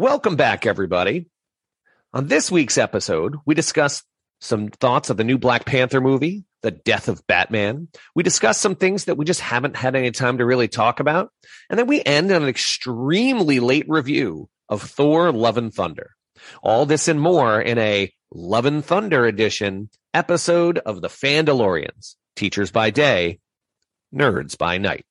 Welcome back, everybody. On this week's episode, we discuss some thoughts of the new Black Panther movie, The Death of Batman. We discuss some things that we just haven't had any time to really talk about. And then we end on an extremely late review of Thor Love and Thunder. All this and more in a Love and Thunder edition episode of The Fandalorians. Teachers by day, nerds by night.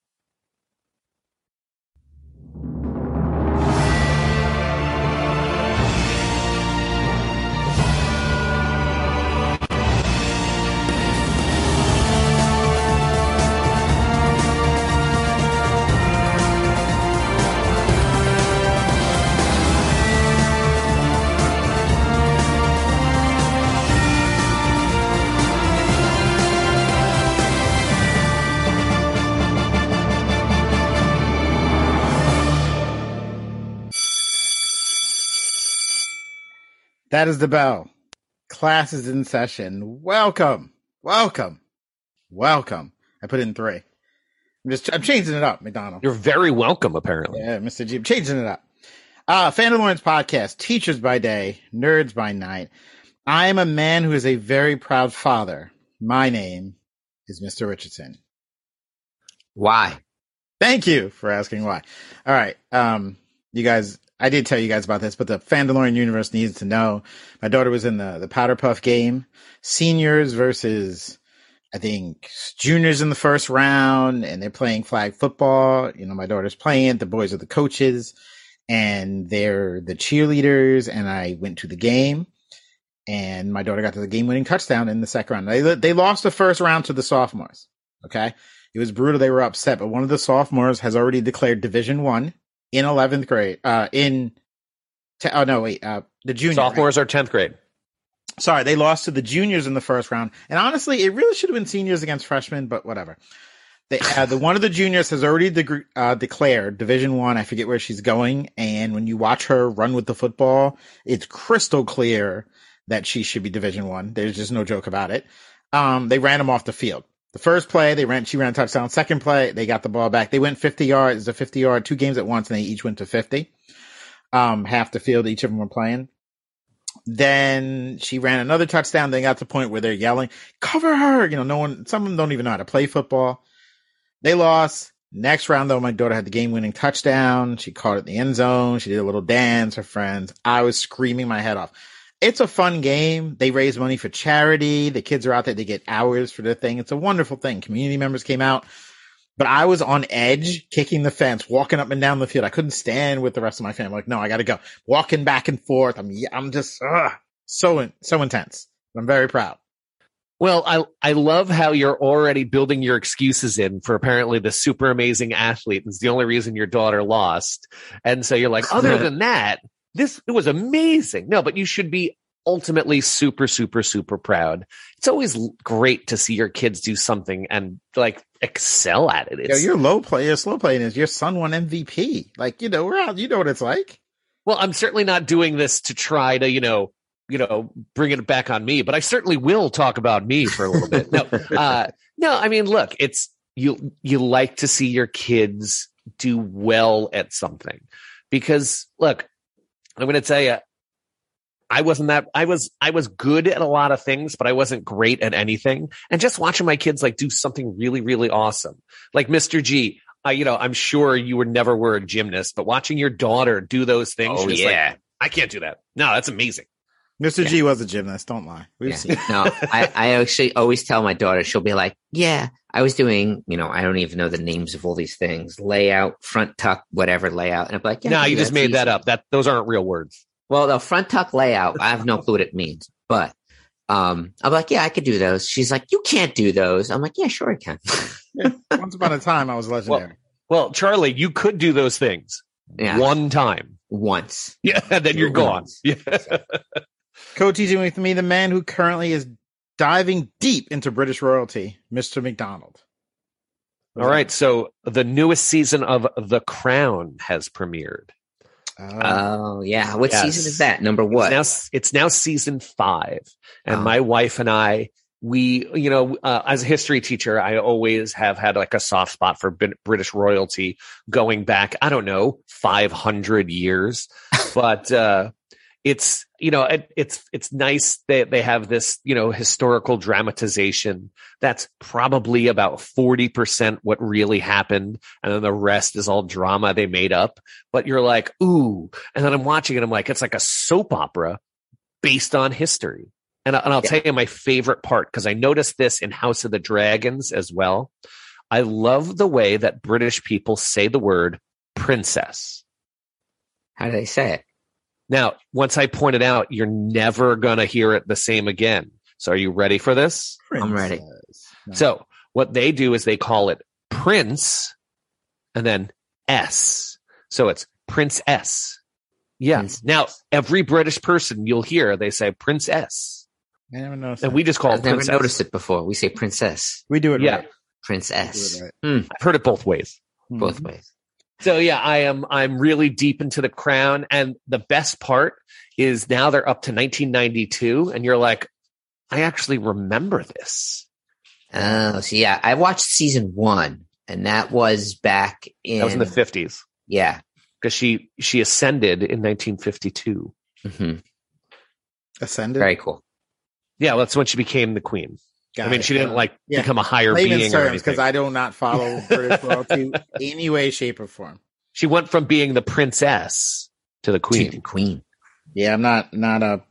That is the bell. Class is in session. Welcome. Welcome. Welcome. I put in three. I'm just, I'm changing it up, McDonald. You're very welcome, apparently. Yeah, Mr. G. I'm changing it up. Uh, Lawrence podcast, teachers by day, nerds by night. I am a man who is a very proud father. My name is Mr. Richardson. Why? Thank you for asking why. All right. Um, you guys, I did tell you guys about this, but the Fandalorian universe needs to know. My daughter was in the, the Powder Puff game, seniors versus, I think, juniors in the first round, and they're playing flag football. You know, my daughter's playing. The boys are the coaches, and they're the cheerleaders. And I went to the game, and my daughter got to the game winning touchdown in the second round. They, they lost the first round to the sophomores. Okay. It was brutal. They were upset, but one of the sophomores has already declared Division One in 11th grade, uh, in, te- oh no, wait, uh, the junior. Sophomores are 10th grade. Sorry, they lost to the juniors in the first round. And honestly, it really should have been seniors against freshmen, but whatever. They, uh, the one of the juniors has already de- uh, declared Division One. I. I forget where she's going, and when you watch her run with the football, it's crystal clear that she should be Division One. There's just no joke about it. Um, they ran him off the field. The first play, they ran, she ran a touchdown. Second play, they got the ball back. They went 50 yards, a 50 yard, two games at once, and they each went to 50. Um, half the field, each of them were playing. Then she ran another touchdown. They got to the point where they're yelling, cover her. You know, no one, some of them don't even know how to play football. They lost. Next round though, my daughter had the game winning touchdown. She caught it in the end zone. She did a little dance, her friends. I was screaming my head off it's a fun game. They raise money for charity. The kids are out there. They get hours for the thing. It's a wonderful thing. Community members came out, but I was on edge, kicking the fence, walking up and down the field. I couldn't stand with the rest of my family. Like, no, I got to go. Walking back and forth. I'm, I'm just ugh, so, so intense. I'm very proud. Well, I I love how you're already building your excuses in for apparently the super amazing athlete. is the only reason your daughter lost, and so you're like, other than that, this it was amazing. No, but you should be ultimately super, super, super proud. It's always great to see your kids do something and like excel at it. It's, yeah, you're low play, you're slow playing is your son won MVP. Like, you know, we're out, you know what it's like. Well, I'm certainly not doing this to try to, you know, you know, bring it back on me, but I certainly will talk about me for a little bit. No, uh, no, I mean, look, it's you, you like to see your kids do well at something because look, I'm going to tell you, I wasn't that I was I was good at a lot of things, but I wasn't great at anything. And just watching my kids like do something really, really awesome. Like Mr. G, I, you know, I'm sure you were never were a gymnast, but watching your daughter do those things, oh, yeah. Like, I can't do that. No, that's amazing. Mr. Yeah. G was a gymnast. Don't lie. We've yeah. seen. no, I, I actually always tell my daughter, she'll be like, yeah, I was doing, you know, I don't even know the names of all these things, layout, front tuck, whatever layout. And I'm like, yeah, no, you just made easy. that up. That those aren't real words. Well, the front tuck layout, I have no clue what it means, but um, I'm like, yeah, I could do those. She's like, you can't do those. I'm like, yeah, sure I can. yeah, once upon a time, I was legendary. Well, well, Charlie, you could do those things yeah. one time. Once. Yeah, then you're gone. Yeah. Co-teaching with me, the man who currently is diving deep into British royalty, Mr. McDonald. All right, so the newest season of The Crown has premiered. Oh, oh yeah. What yes. season is that? Number what? It's now, it's now season five. And oh. my wife and I, we, you know, uh, as a history teacher, I always have had like a soft spot for British royalty going back, I don't know, 500 years. but uh, it's you know it, it's it's nice that they have this you know historical dramatization that's probably about 40% what really happened and then the rest is all drama they made up but you're like ooh and then i'm watching it i'm like it's like a soap opera based on history and, and i'll Yeah. tell you my favorite part because i noticed this in house of the dragons as well i love the way that british people say the word princess How do they say it? Now, once I point it out, you're never going to hear it the same again. So are you ready for this? I'm ready. So what they do is they call it Prince and then S. So it's Prince S. Yeah. Prince Now, every British person you'll hear, they say Prince S. I never noticed. And that. we just call I've it never Prince noticed it before. We say princess, we do it Yeah. right. princess, We do it hmm. I've heard it both ways. right. both ways. So yeah, I am I'm really deep into the crown and the best part is now they're up to 1992 and you're like I actually remember this. Oh, so yeah, I watched season one, and that was back in That was in the 50s yeah. because she she ascended in 1952. hmm Ascended. Very cool. Yeah, that's when she became the queen. Got I mean, it. she didn't like Yeah. become a higher Layman's being or terms anything. because I do not follow British royalty any way, shape, or form. she went from being the princess to the Queen. queen. Queen. Yeah, I'm not not a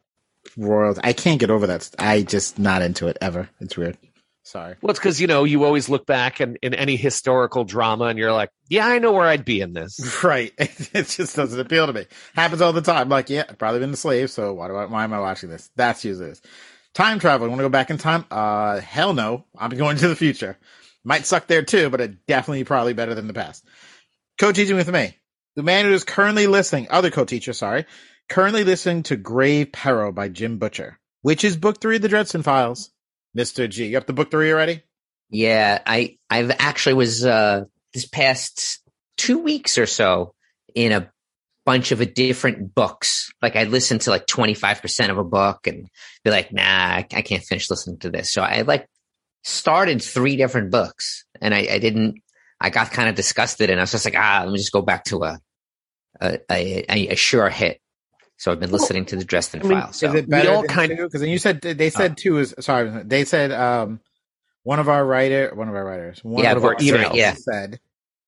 royal. I can't get over that. I just not into it ever. It's weird. Sorry. Well, it's because you know you always look back in, in any historical drama and you're like, yeah, I know where I'd be in this. Right. It just doesn't appeal to me. Happens all the time. Like, yeah, I've probably been a slave, so why do I, why am I watching this? That's usually this. Time travel. I want to go back in time? Uh, hell no. I'm going to the future. Might suck there too, but it definitely probably better than the past. Co-teaching with me. The man who is currently listening, other co-teacher, sorry, currently listening to Grave Peril by Jim Butcher, which is book three of the Dresden Files. Mr. G, you up to book three already? Yeah, I I've actually was uh this past two weeks or so in a bunch of a different books. Like I listened to like twenty five percent of a book and be like, nah, I, can't finish listening to this. So I like started three different books and I, I didn't. I got kind of disgusted and I was just like, ah, let me just go back to a a a, a sure hit. So I've been listening to the Dresden I mean, Files. So Is it better kind- two? Because then you said they said two is sorry. They said um one of our writer, one of our writers, one Yeah, of our emails Yeah. said,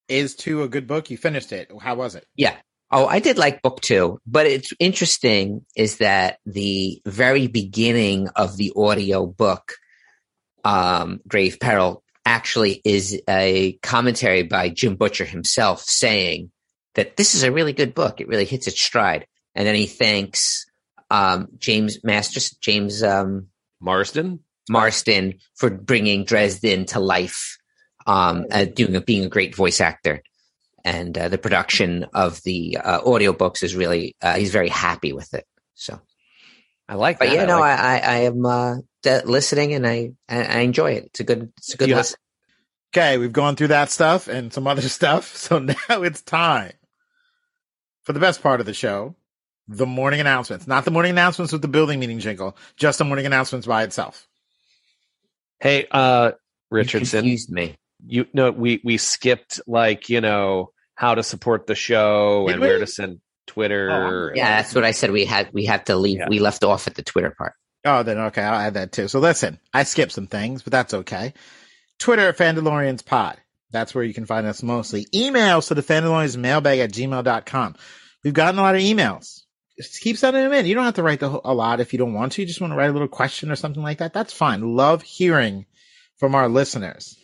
"Is two a good book? You finished it. How was it?" Yeah. Oh, I did like book two, but it's interesting is that the very beginning of the audio book, um, Grave Peril, actually is a commentary by Jim Butcher himself saying that this is a really good book. It really hits its stride. And then he thanks um, James Marsters, James um, Marsden. Marston for bringing Dresden to life, um, uh, doing a, being a great voice actor, and uh, the production of the uh, audiobooks is really uh, he's very happy with it. So, I like but that. yeah, no, like I, I, I am uh, de- listening and I, I I enjoy it. It's a good it's a good Yeah. listen. Okay, we've gone through that stuff and some other stuff, so now it's time for the best part of the show: the morning announcements. Not the morning announcements with the building meeting jingle, just the morning announcements by itself. Hey, uh, You Richardson, confused me. You know, we, we skipped like, you know, how to support the show Did and we? where to send Twitter. Oh, yeah, that's what I said. We had we had to leave. Yeah. We left off at the Twitter part. Oh, then okay, I'll add that too. So listen, I skipped some things, but that's okay. Twitter at Fandalorians Pod. That's where you can find us mostly. Emails to the Fandalorians mailbag at gmail.com. We've gotten a lot of emails. Just keep sending them in. You don't have to write the, whole- a lot if you don't want to. You just want to write a little question or something like that. That's fine. Love hearing from our listeners.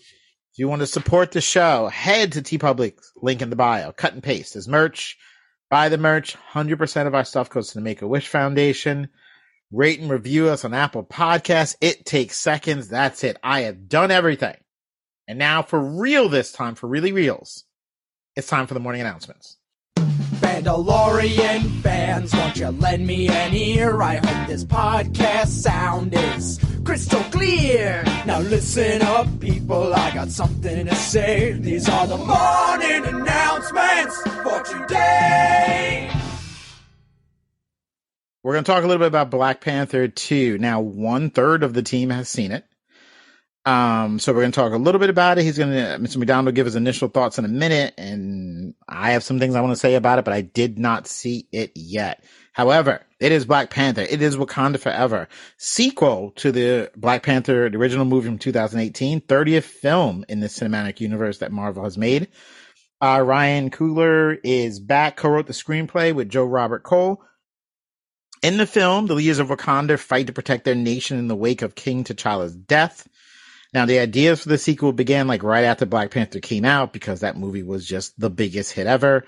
If you want to support the show, head to T link in the bio. Cut and paste. There's merch. Buy the merch. 100% of our stuff goes to the Make a Wish Foundation rate and review us on Apple Podcasts. It takes seconds. That's it. I have done everything. And now for real this time, for really reals, it's time for the morning announcements. Mandalorian fans, won't you lend me an ear? I hope this podcast sound is crystal clear. Now listen up, people, I got something to say. These are the morning announcements for today. We're going to talk a little bit about Black Panther 2. Now, one third of the team has seen it. Um, so we're going to talk a little bit about it. He's going to, Mr. McDonald will give his initial thoughts in a minute. And I have some things I want to say about it, but I did not see it yet. However, it is Black Panther. It is Wakanda Forever. Sequel to the Black Panther, the original movie from 2018, 30th film in the cinematic universe that Marvel has made. Uh, Ryan Coogler is back, co-wrote the screenplay with Joe Robert Cole. In the film, the leaders of Wakanda fight to protect their nation in the wake of King T'Challa's death. Now, the ideas for the sequel began like right after Black Panther came out because that movie was just the biggest hit ever.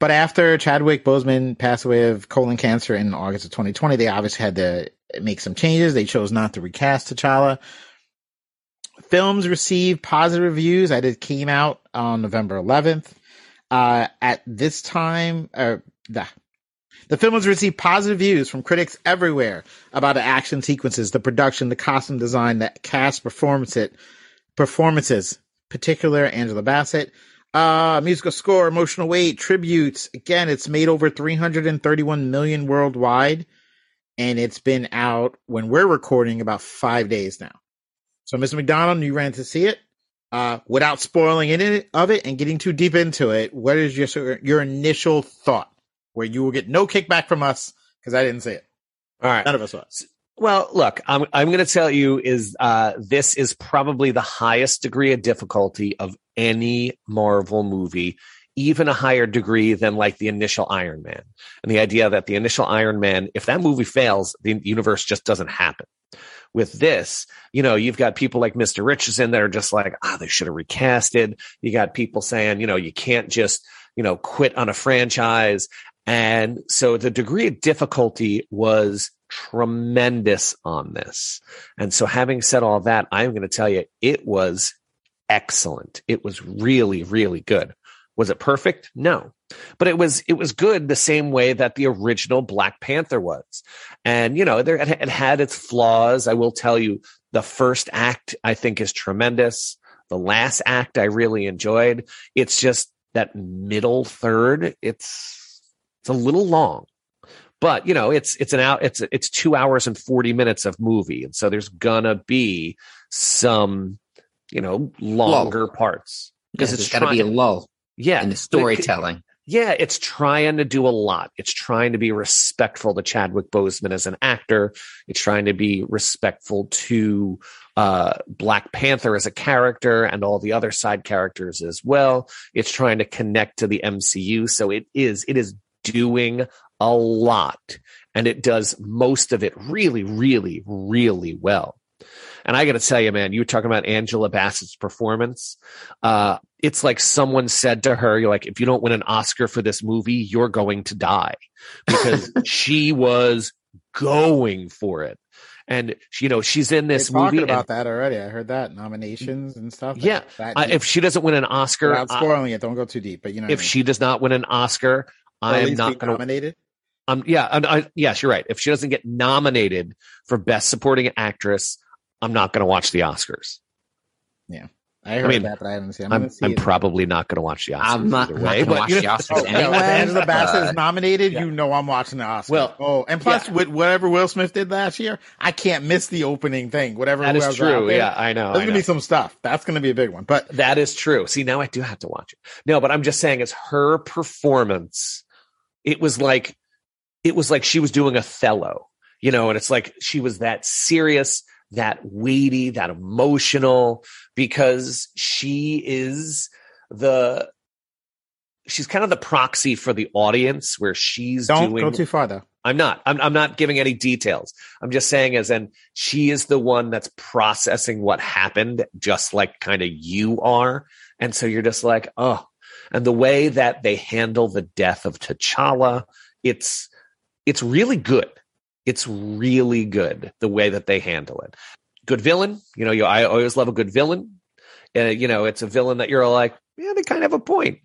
But after Chadwick Boseman passed away of colon cancer in August of 2020, they obviously had to make some changes. They chose not to recast T'Challa. Films received positive reviews. It did came out on November 11th. Uh, at this time, uh, the, film has received positive views from critics everywhere about the action sequences, the production, the costume design, the cast performance it, performances, particular Angela Bassett, uh, musical score, emotional weight, tributes. Again, it's made over 331 million worldwide and it's been out when we're recording about five days now. So, Mr. McDonald, you ran to see it. Uh, without spoiling any of it and getting too deep into it, what is your your initial thought? Where you will get no kickback from us because I didn't say it. All right. None of us was. Well, look, I'm I'm going to tell you is uh, this is probably the highest degree of difficulty of any Marvel movie, even a higher degree than like the initial Iron Man. And the idea that the initial Iron Man, if that movie fails, the universe just doesn't happen. With this, you know, you've got people like Mr. Richardson that are just like, ah, oh, they should have recasted. You got people saying, you know, you can't just, you know, quit on a franchise. And so the degree of difficulty was tremendous on this. And so having said all that, I'm going to tell you it was excellent. It was really, really good. Was it perfect? No. But it was it was good the same way that the original Black Panther was. And you know, there it, it had its flaws. I will tell you the first act I think is tremendous. The last act I really enjoyed. It's just that middle third, it's it's a little long but you know it's it's an out it's it's two hours and 40 minutes of movie and so there's gonna be some you know longer lull. parts because yeah, it's got to be a lull yeah in the storytelling. Yeah it's trying to do a lot. It's trying to be respectful to chadwick boseman as an actor. It's trying to be respectful to uh, black panther as a character and all the other side characters as well. It's trying to connect to the mcu so it is it is doing a lot and it does most of it really, really, really well. And I got to tell you, man, you were talking about Angela Bassett's performance. Uh, it's like someone said to her, "You're like, if you don't win an Oscar for this movie, you're going to die," because she was going for it. And you know she's in this They're movie. About and, that already, I heard that nominations and stuff. Yeah, uh, if she doesn't win an Oscar, without spoiling it, don't go too deep. But you know, if I mean. she does not win an Oscar, I am not going to nominated. Um, yeah, and I, yes, you're right. If she doesn't get nominated for Best Supporting Actress, I'm not going to watch the Oscars. Yeah, I heard I mean, that, but I haven't seen. I'm, I'm, I'm probably not going to watch the Oscars. I'm not, either way, but watch the Oscars anyway. If Angela Bassett is nominated, yeah. you know I'm watching the Oscars. Well, oh, and plus yeah. with whatever Will Smith did last year, I can't miss the opening thing. Whatever that is true. There, yeah, I know. There's gonna be some stuff. That's gonna be a big one. But that is true. See, now I do have to watch it. No, but I'm just saying, it's her performance. It was like it was like she was doing Othello, you know, and it's like she was that serious, that weighty, that emotional, because she is the she's kind of the proxy for the audience where she's don't doing, go too far though. I'm not. I'm, I'm not giving any details. I'm just saying, as in, she is the one that's processing what happened, just like kind of you are. And so you're just like, oh, and the way that they handle the death of T'Challa, it's it's really good. It's really good the way that they handle it. Good villain, you know. You, I always love a good villain. Uh, you know, it's a villain that you're like, yeah, they kind of have a point.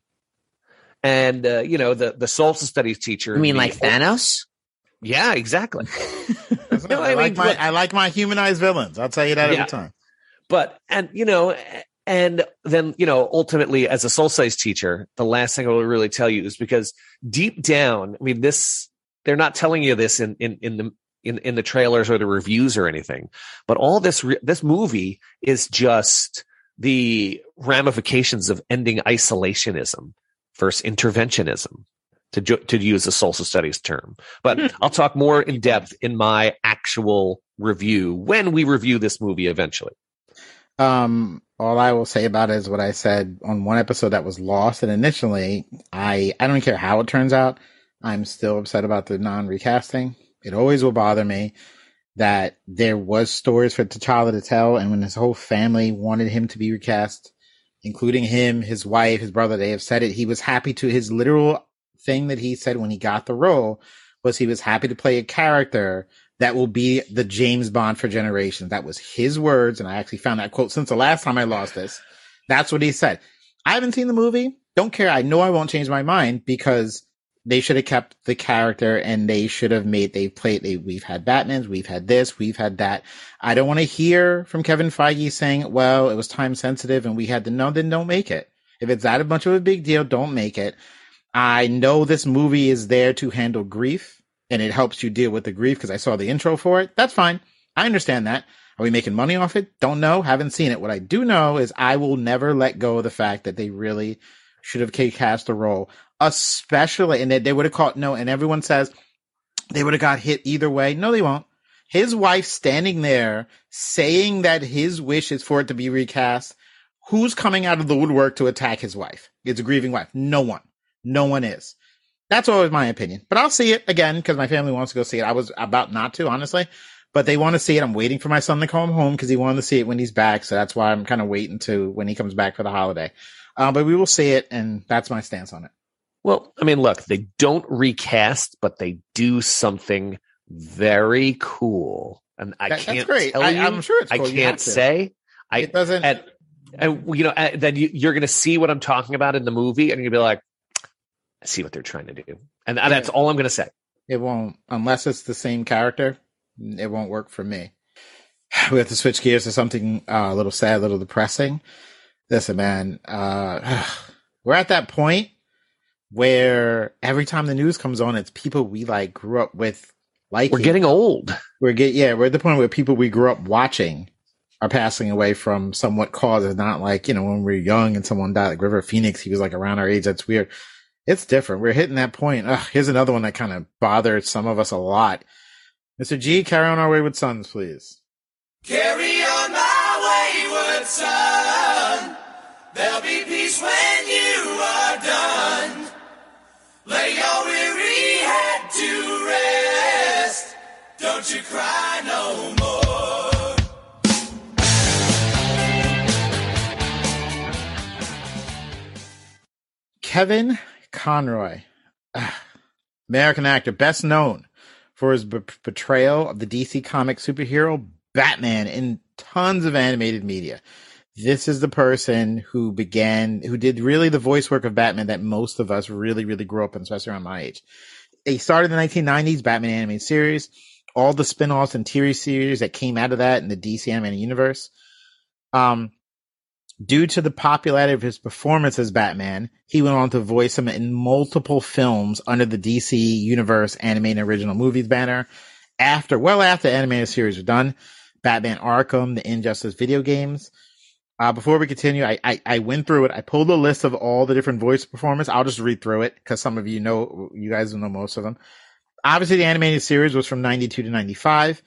And uh, you know, the the social studies teacher. You mean like Thanos? Yeah, exactly. no, I, I, like my I like my humanized villains. I'll tell you that yeah. every time. But and you know, and then you know, ultimately, as a soul size teacher, the last thing I will really tell you is because deep down, I mean, this they're not telling you this in, in, in the in in the trailers or the reviews or anything. But all this re- this movie is just the ramifications of ending isolationism versus interventionism to ju- to use a social studies term. But Hmm. I'll talk more in depth in my actual review when we review this movie eventually. Um, all I will say about it is what I said on one episode that was lost. And initially, I I don't care how it turns out. I'm still upset about the non recasting. It always will bother me that there was stories for T'Challa to tell, and when his whole family wanted him to be recast, including him, his wife, his brother, they have said it. He was happy to his literal thing that he said when he got the role was he was happy to play a character that will be the James Bond for generations. That was his words. And I actually found that quote since the last time I lost this. That's what he said. I haven't seen the movie. Don't care. I know I won't change my mind because they should have kept the character and they should have made, they played, they, we've had Batmans, we've had this, we've had that. I don't want to hear from Kevin Feige saying, well, it was time sensitive and we had to, know, then don't make it. If it's that much of a big deal, don't make it. I know this movie is there to handle grief and it helps you deal with the grief because I saw the intro for it. That's fine. I understand that. Are we making money off it? Don't know. Haven't seen it. What I do know is I will never let go of the fact that they really should have cast the role, especially, and they would have caught no, and everyone says they would have got hit either way. No, they won't. His wife standing there saying that his wish is for it to be recast. Who's coming out of the woodwork to attack his wife? It's a grieving wife. No one. No one is. That's always my opinion. But I'll see it again because my family wants to go see it. I was about not to, honestly, but they want to see it. I'm waiting for my son to come home because he wanted to see it when he's back. So that's why I'm kind of waiting to when he comes back for the holiday. Uh, but we will see it, and that's my stance on it. Well, I mean, look, they don't recast, but they do something very cool. And I That- can't that's great. tell I, you. I'm sure it's I cool. Have can't say. I it doesn't. and, and you know, then you, you're going to see what I'm talking about in the movie, and you'll be like, I see what they're trying to do, and that's all I'm going to say. It won't unless it's the same character. It won't work for me. We have to switch gears to something uh, a little sad, a little depressing. Listen, man, uh, we're at that point where every time the news comes on, it's people we like grew up with. Like We're getting old. we're get yeah, we're at the point where people we grew up watching are passing away from somewhat causes, not like you know when we were young and someone died, like River Phoenix. He was like around our age. That's weird. It's different. We're hitting that point. Ugh, here's another one that kind of bothered some of us a lot. Mr. G, carry on our wayward sons, please. Carry on my wayward son. There'll be peace when you are done. Lay your weary head to rest. Don't you cry no more. Kevin Conroy, American actor, best known for his b- portrayal of the DC comic superhero Batman in tons of animated media. This is the person who began, who did really the voice work of Batman that most of us really, really grew up in, especially around my age. He started the 1990s, Batman animated series, all the spin-offs and TV series that came out of that in the DC animated universe. Um, Due to the popularity of his performance as Batman, he went on to voice him in multiple films under the DC Universe animated original movies banner. After, well after animated series were done, Batman Arkham, the Injustice video games. Uh, before we continue, I, I, I went through it. I pulled a list of all the different voice performers. I'll just read through it because some of you know, you guys know most of them. Obviously, the animated series was from 92 to 95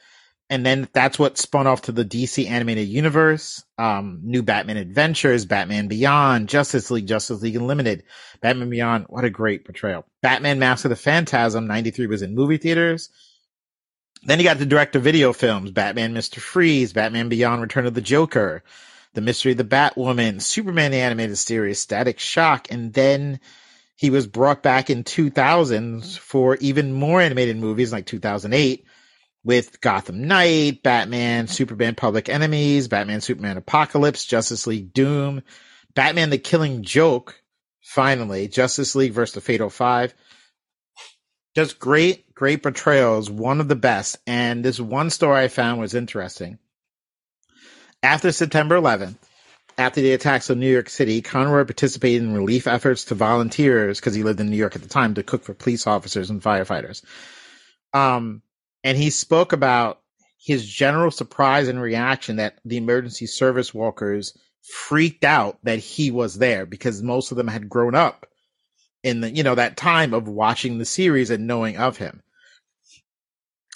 and then that's what spun off to the DC animated universe. Um, new Batman Adventures, Batman Beyond, Justice League, Justice League Unlimited, Batman Beyond. What a great portrayal. Batman Mask of the Phantasm, 93 was in movie theaters. Then you got the direct to video films, Batman Mr. Freeze, Batman Beyond Return of the Joker, The Mystery of the Batwoman, Superman the Animated Series, Static Shock, and then he was brought back in 2000s for even more animated movies like 2008 with Gotham Knight, Batman, Superman Public Enemies, Batman Superman Apocalypse, Justice League Doom, Batman the Killing Joke, finally, Justice League versus the Fatal Five. Just great, great portrayals, one of the best. And this one story I found was interesting. After September 11th, after the attacks on New York City, Conroy participated in relief efforts to volunteers because he lived in New York at the time to cook for police officers and firefighters. Um, and he spoke about his general surprise and reaction that the emergency service walkers freaked out that he was there because most of them had grown up in the you know that time of watching the series and knowing of him.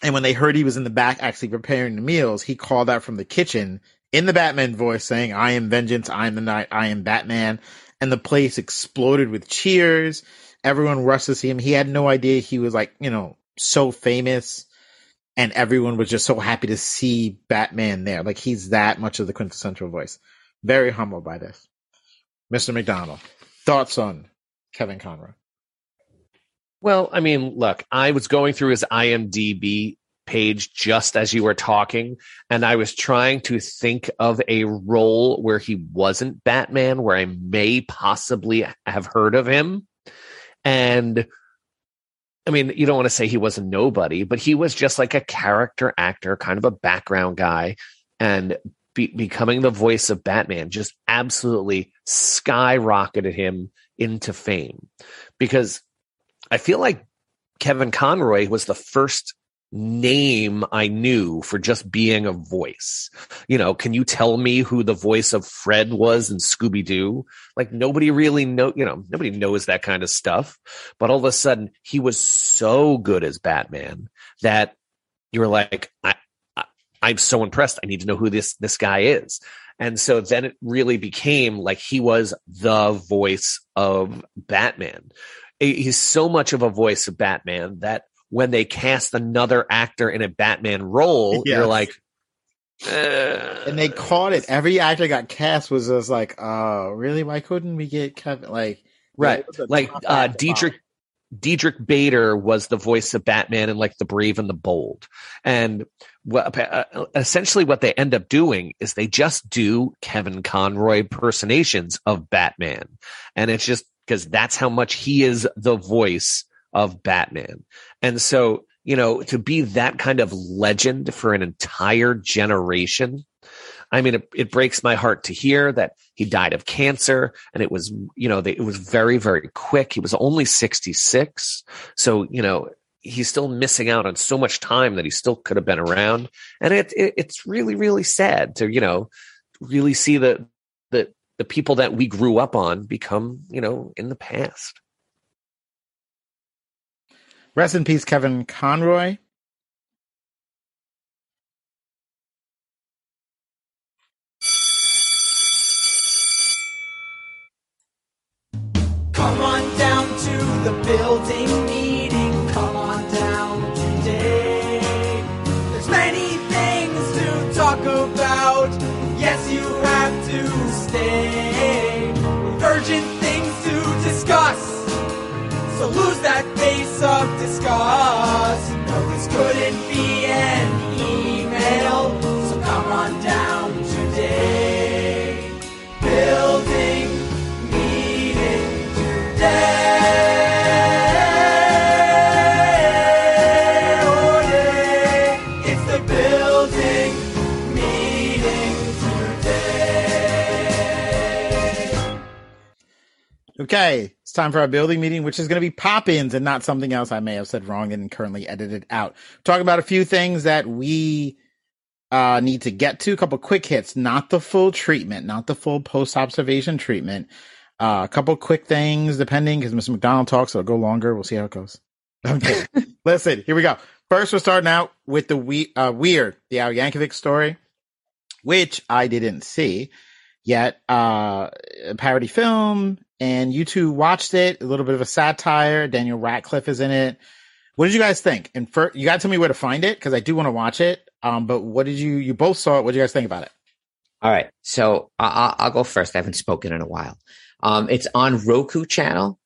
And when they heard he was in the back actually preparing the meals, he called out from the kitchen in the Batman voice saying, I am vengeance, I am the night, I am Batman. And the place exploded with cheers. Everyone rushed to see him. He had no idea he was like, you know, so famous and everyone was just so happy to see Batman there. Like he's that much of the quintessential voice. Very humbled by this. Mr. McDonald, thoughts on Kevin Conroy? Well, I mean, look, I was going through his IMDb page just as you were talking, and I was trying to think of a role where he wasn't Batman, where I may possibly have heard of him. And I mean, you don't want to say he was a nobody, but he was just like a character actor, kind of a background guy. And be- becoming the voice of Batman just absolutely skyrocketed him into fame because I feel like Kevin Conroy was the first name I knew for just being a voice. You know, can you tell me who the voice of Fred was in Scooby Doo? Like nobody really know, you know, nobody knows that kind of stuff. But all of a sudden he was so good as Batman that you were like, I, I, I'm so impressed. I need to know who this, this guy is. And so then it really became like he was the voice of Batman. He's so much of a voice of Batman that when they cast another actor in a Batman role, Yes. you're like, uh, And they caught it. Every actor got cast was just like, oh, really? Why couldn't we get Kevin? Like, right. it was a Like uh, Dietrich Diedrich Bader was the voice of Batman in like The Brave and the Bold. And what, uh, essentially what they end up doing is they just do Kevin Conroy impersonations of Batman. And it's just because that's how much he is the voice of Batman. And so, you know, to be that kind of legend for an entire generation, I mean, it, it breaks my heart to hear that he died of cancer and it was, you know, they, it was very, very quick. He was only 66. So, you know, he's still missing out on so much time that he still could have been around. And it, it it's really, really sad to, you know, really see the, the, the people that we grew up on become, you know, in the past. Rest in peace, Kevin Conroy. Come on down to the building Okay, it's time for our building meeting, which is going to be pop-ins and not something else I may have said wrong and currently edited out. Talk about a few things that we uh, need to get to. A couple quick hits, not the full treatment, not the full post-observation treatment. Uh, a couple quick things, depending, because Mr. McDonald talks, so it'll go longer. We'll see how it goes. Okay, listen, here we go. First, we're starting out with the we- uh, weird, the Al Yankovic story, which I didn't see yet. Uh, a parody film, and you two watched it. A little bit of a satire. Daniel Radcliffe is in it. What did you guys think? And for, you got to tell me where to find it because I do want to watch it. Um, but what did you? You both saw it. What did you guys think about it? All right. So I- I- I'll go first. I haven't spoken in a while. Um, it's on Roku channel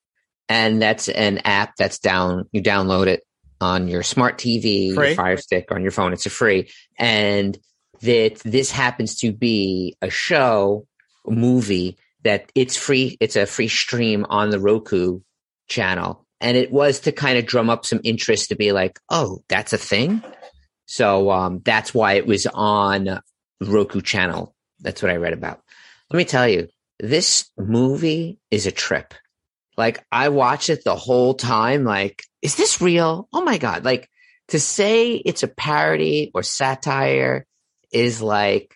and that's an app that's down. You download it on your smart TV, Free. your Fire Stick, on your phone. It's a free. And that this happens to be a show, a movie that it's free. It's a free stream on the Roku channel. And it was to kind of drum up some interest to be like, oh, that's a thing. So um, that's why it was on Roku channel. That's what I read about. Let me tell you, this movie is a trip. Like I watched it the whole time. Like, is this real? Oh my God. Like to say it's a parody or satire is like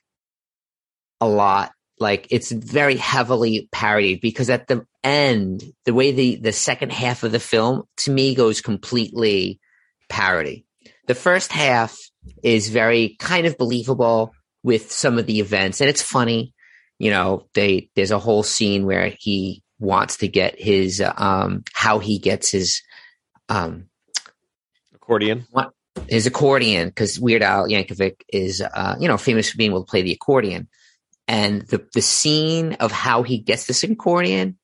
a lot. Like it's very heavily parodied because at the end, the way the the second half of the film to me goes completely parody. The first half is very kind of believable with some of the events, and it's funny. You know, they there's a whole scene where he wants to get his um how he gets his um Accordion. What his accordion because Weird Al Yankovic is, uh, you know, famous for being able to play the accordion. And the, the scene of how he gets this accordion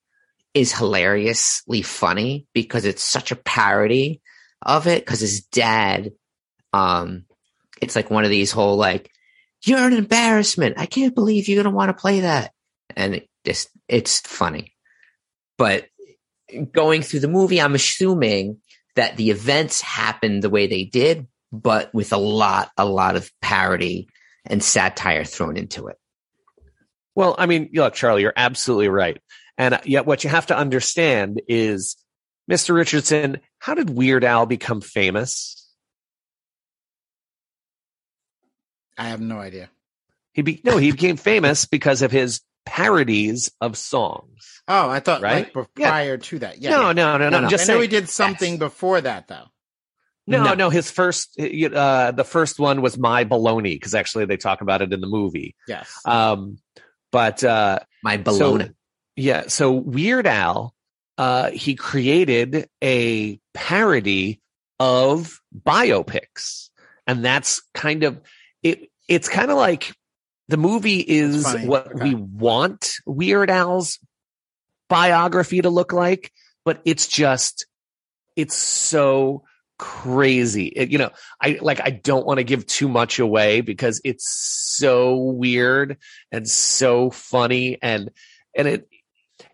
is hilariously funny because it's such a parody of it. Because his dad, um, it's like one of these whole like, you're an embarrassment. I can't believe you're gonna want to play that, and it just it's funny. But going through the movie, I'm assuming that the events happened the way they did, but with a lot, a lot of parody and satire thrown into it. Well, I mean, look, Charlie, you're absolutely right. And yet, what you have to understand is, Mr. Richardson, how did Weird Al become famous? I have no idea. He be no, he became famous because of his parodies of songs. Oh, I thought Right? like bef- Yeah. prior to that. Yeah. no, no, no, no, No, no. Just I know saying. he did something Yes. before that though. No, No. no, his first, uh, the first one was My Bologna because actually they talk about it in the movie. Yes. Um, but uh, My So- yeah, so Weird Al, uh, he created a parody of biopics, and that's kind of it. It's kind of like the movie is what Okay. we want Weird Al's biography to look like, but it's just it's so crazy. It- you know, I like I don't want to give too much away because it's so weird and so funny and and it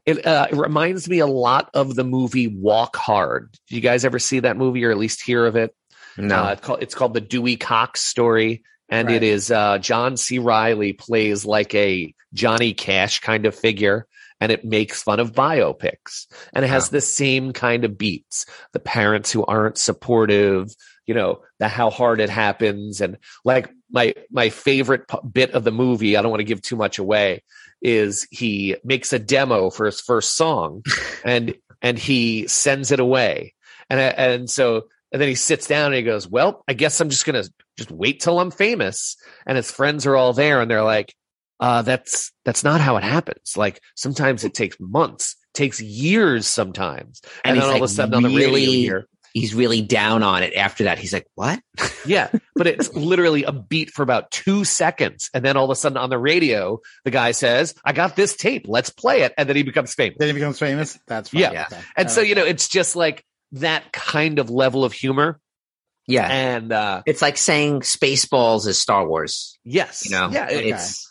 it, uh, it reminds me a lot of the movie Walk Hard. Do you guys ever see that movie or at least hear of it? No. Uh, it's, called, it's called the Dewey Cox story. And Right. it is uh, John C. Reilly plays like a Johnny Cash kind of figure. And it makes fun of biopics. And it has Wow. the same kind of beats. The parents who aren't supportive, you know, the how hard it happens. And like my my favorite bit of the movie, I don't want to give too much away, is he makes a demo for his first song and and he sends it away. And and so and then he sits down and he goes, "Well, I guess I'm just gonna just wait till I'm famous." And his friends are all there, and they're like, uh, "That's that's not how it happens. Like sometimes it takes months, takes years sometimes." And, And then he's, all of a like, sudden on the radio, really- you hear, He's really down on it after that. He's like, what? yeah, but it's literally a beat for about two seconds, and then all of a sudden on the radio, the guy says, "I got this tape. Let's play it," and then he becomes famous. Then he becomes famous. That's funny. Yeah. Okay. And I so you know, it's just like that kind of level of humor, Yeah. and uh it's like saying Spaceballs is Star Wars. yes, You know, yeah, Okay. it's,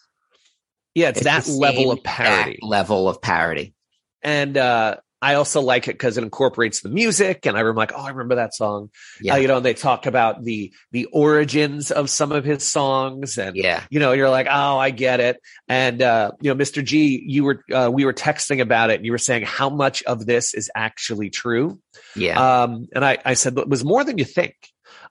yeah, it's, it's that level of parody. level of parody. and uh I also like it because it incorporates the music, and I remember like, oh, I remember that song. Yeah. Uh, you know, and they talk about the the origins of some of his songs, and Yeah. you know, you're like, oh, I get it. And uh, you know, Mr. G, you were uh, we were texting about it, and you were saying how much of this is actually true. Yeah. Um, and I, I said, it was more than you think.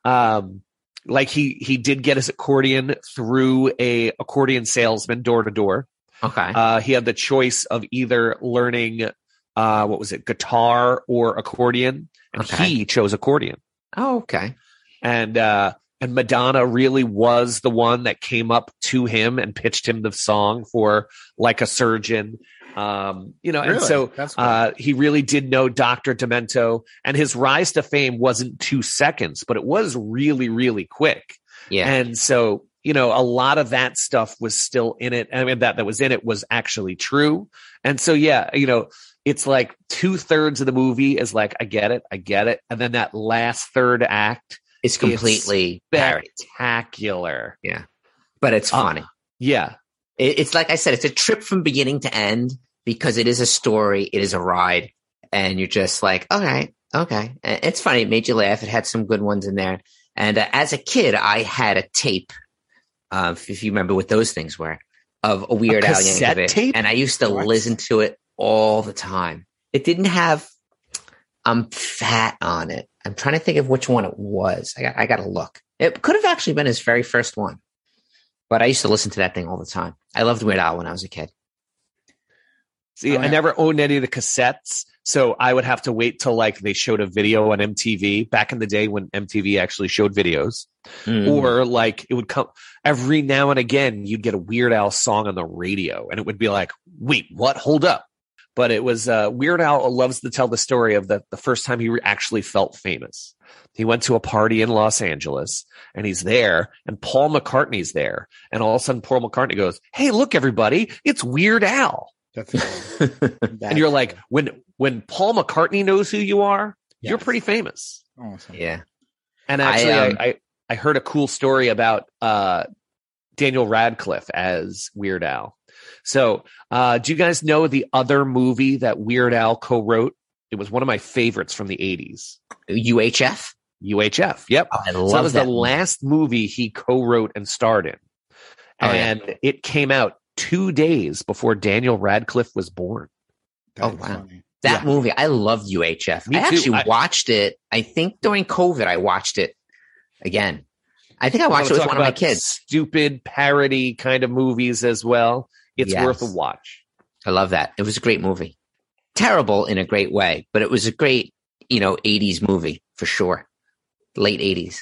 Um, like he, he did get his accordion through a accordion salesman door to door. okay. Uh, he had the choice of either learning, uh, what was it, guitar or accordion. And Okay. he chose accordion. oh, okay. And, uh, and Madonna really was the one that came up to him and pitched him the song for like a surgeon. Um, you know, and so cool. uh, he really did know Dr. Demento, and his rise to fame wasn't two seconds, but it was really, really quick. Yeah. And so, you know, a lot of that stuff was still in it. I mean, that that was in it was actually true. And so, yeah, you know, it's like two thirds of the movie is like, I get it, I get it, and then that last third act, is completely parody, Yeah. but it's Uh, funny. Yeah, It, it's like I said, it's a trip from beginning to end because it is a story, it is a ride, and you're just like, all right, okay. It's funny. It made you laugh. It had some good ones in there. And uh, as a kid, I had a tape, uh, if- you remember what those things were, of a Weird Al Yankovic, tape? and I used to What? listen to it all the time. It didn't have "I'm fat" on it. I'm trying to think of which one it was. I got I got to look. It could have actually been his very first one, but I used to listen to that thing all the time. I loved Weird Al when I was a kid. See, Oh, I never owned any of the cassettes, so I would have to wait till like they showed a video on MTV back in the day when MTV actually showed videos, Mm. or like it would come every now and again. You'd get a Weird Al song on the radio, and it would be like, "Wait, what? Hold up!" But it was uh, Weird Al loves to tell the story of the the first time he re- actually felt famous. He went to a party in Los Angeles, and he's there, and Paul McCartney's there, and all of a sudden Paul McCartney goes, "Hey, look, everybody! It's Weird Al." That's and you're like when when Paul McCartney knows who you are, you're pretty famous. awesome. yeah. And actually, I, um, I, I heard a cool story about uh, Daniel Radcliffe as Weird Al. So, uh, do you guys know the other movie that Weird Al co-wrote? It was one of my favorites from the '80s. UHF. UHF. Yep. Oh, I So that was that the movie. last movie he co-wrote and starred in, Oh, yeah. and it came out two days before Daniel Radcliffe was born. That's Oh, wow. funny. That Yeah. movie, I loved UHF. Me I too. actually I- watched it. I think during COVID, I watched it again. I think I watched it with one of my kids. Stupid parody kind of movies as well. It's Yes. worth a watch. I love that. It was a great movie. Terrible in a great way, but it was a great, you know, 80s movie for sure. Late 80s.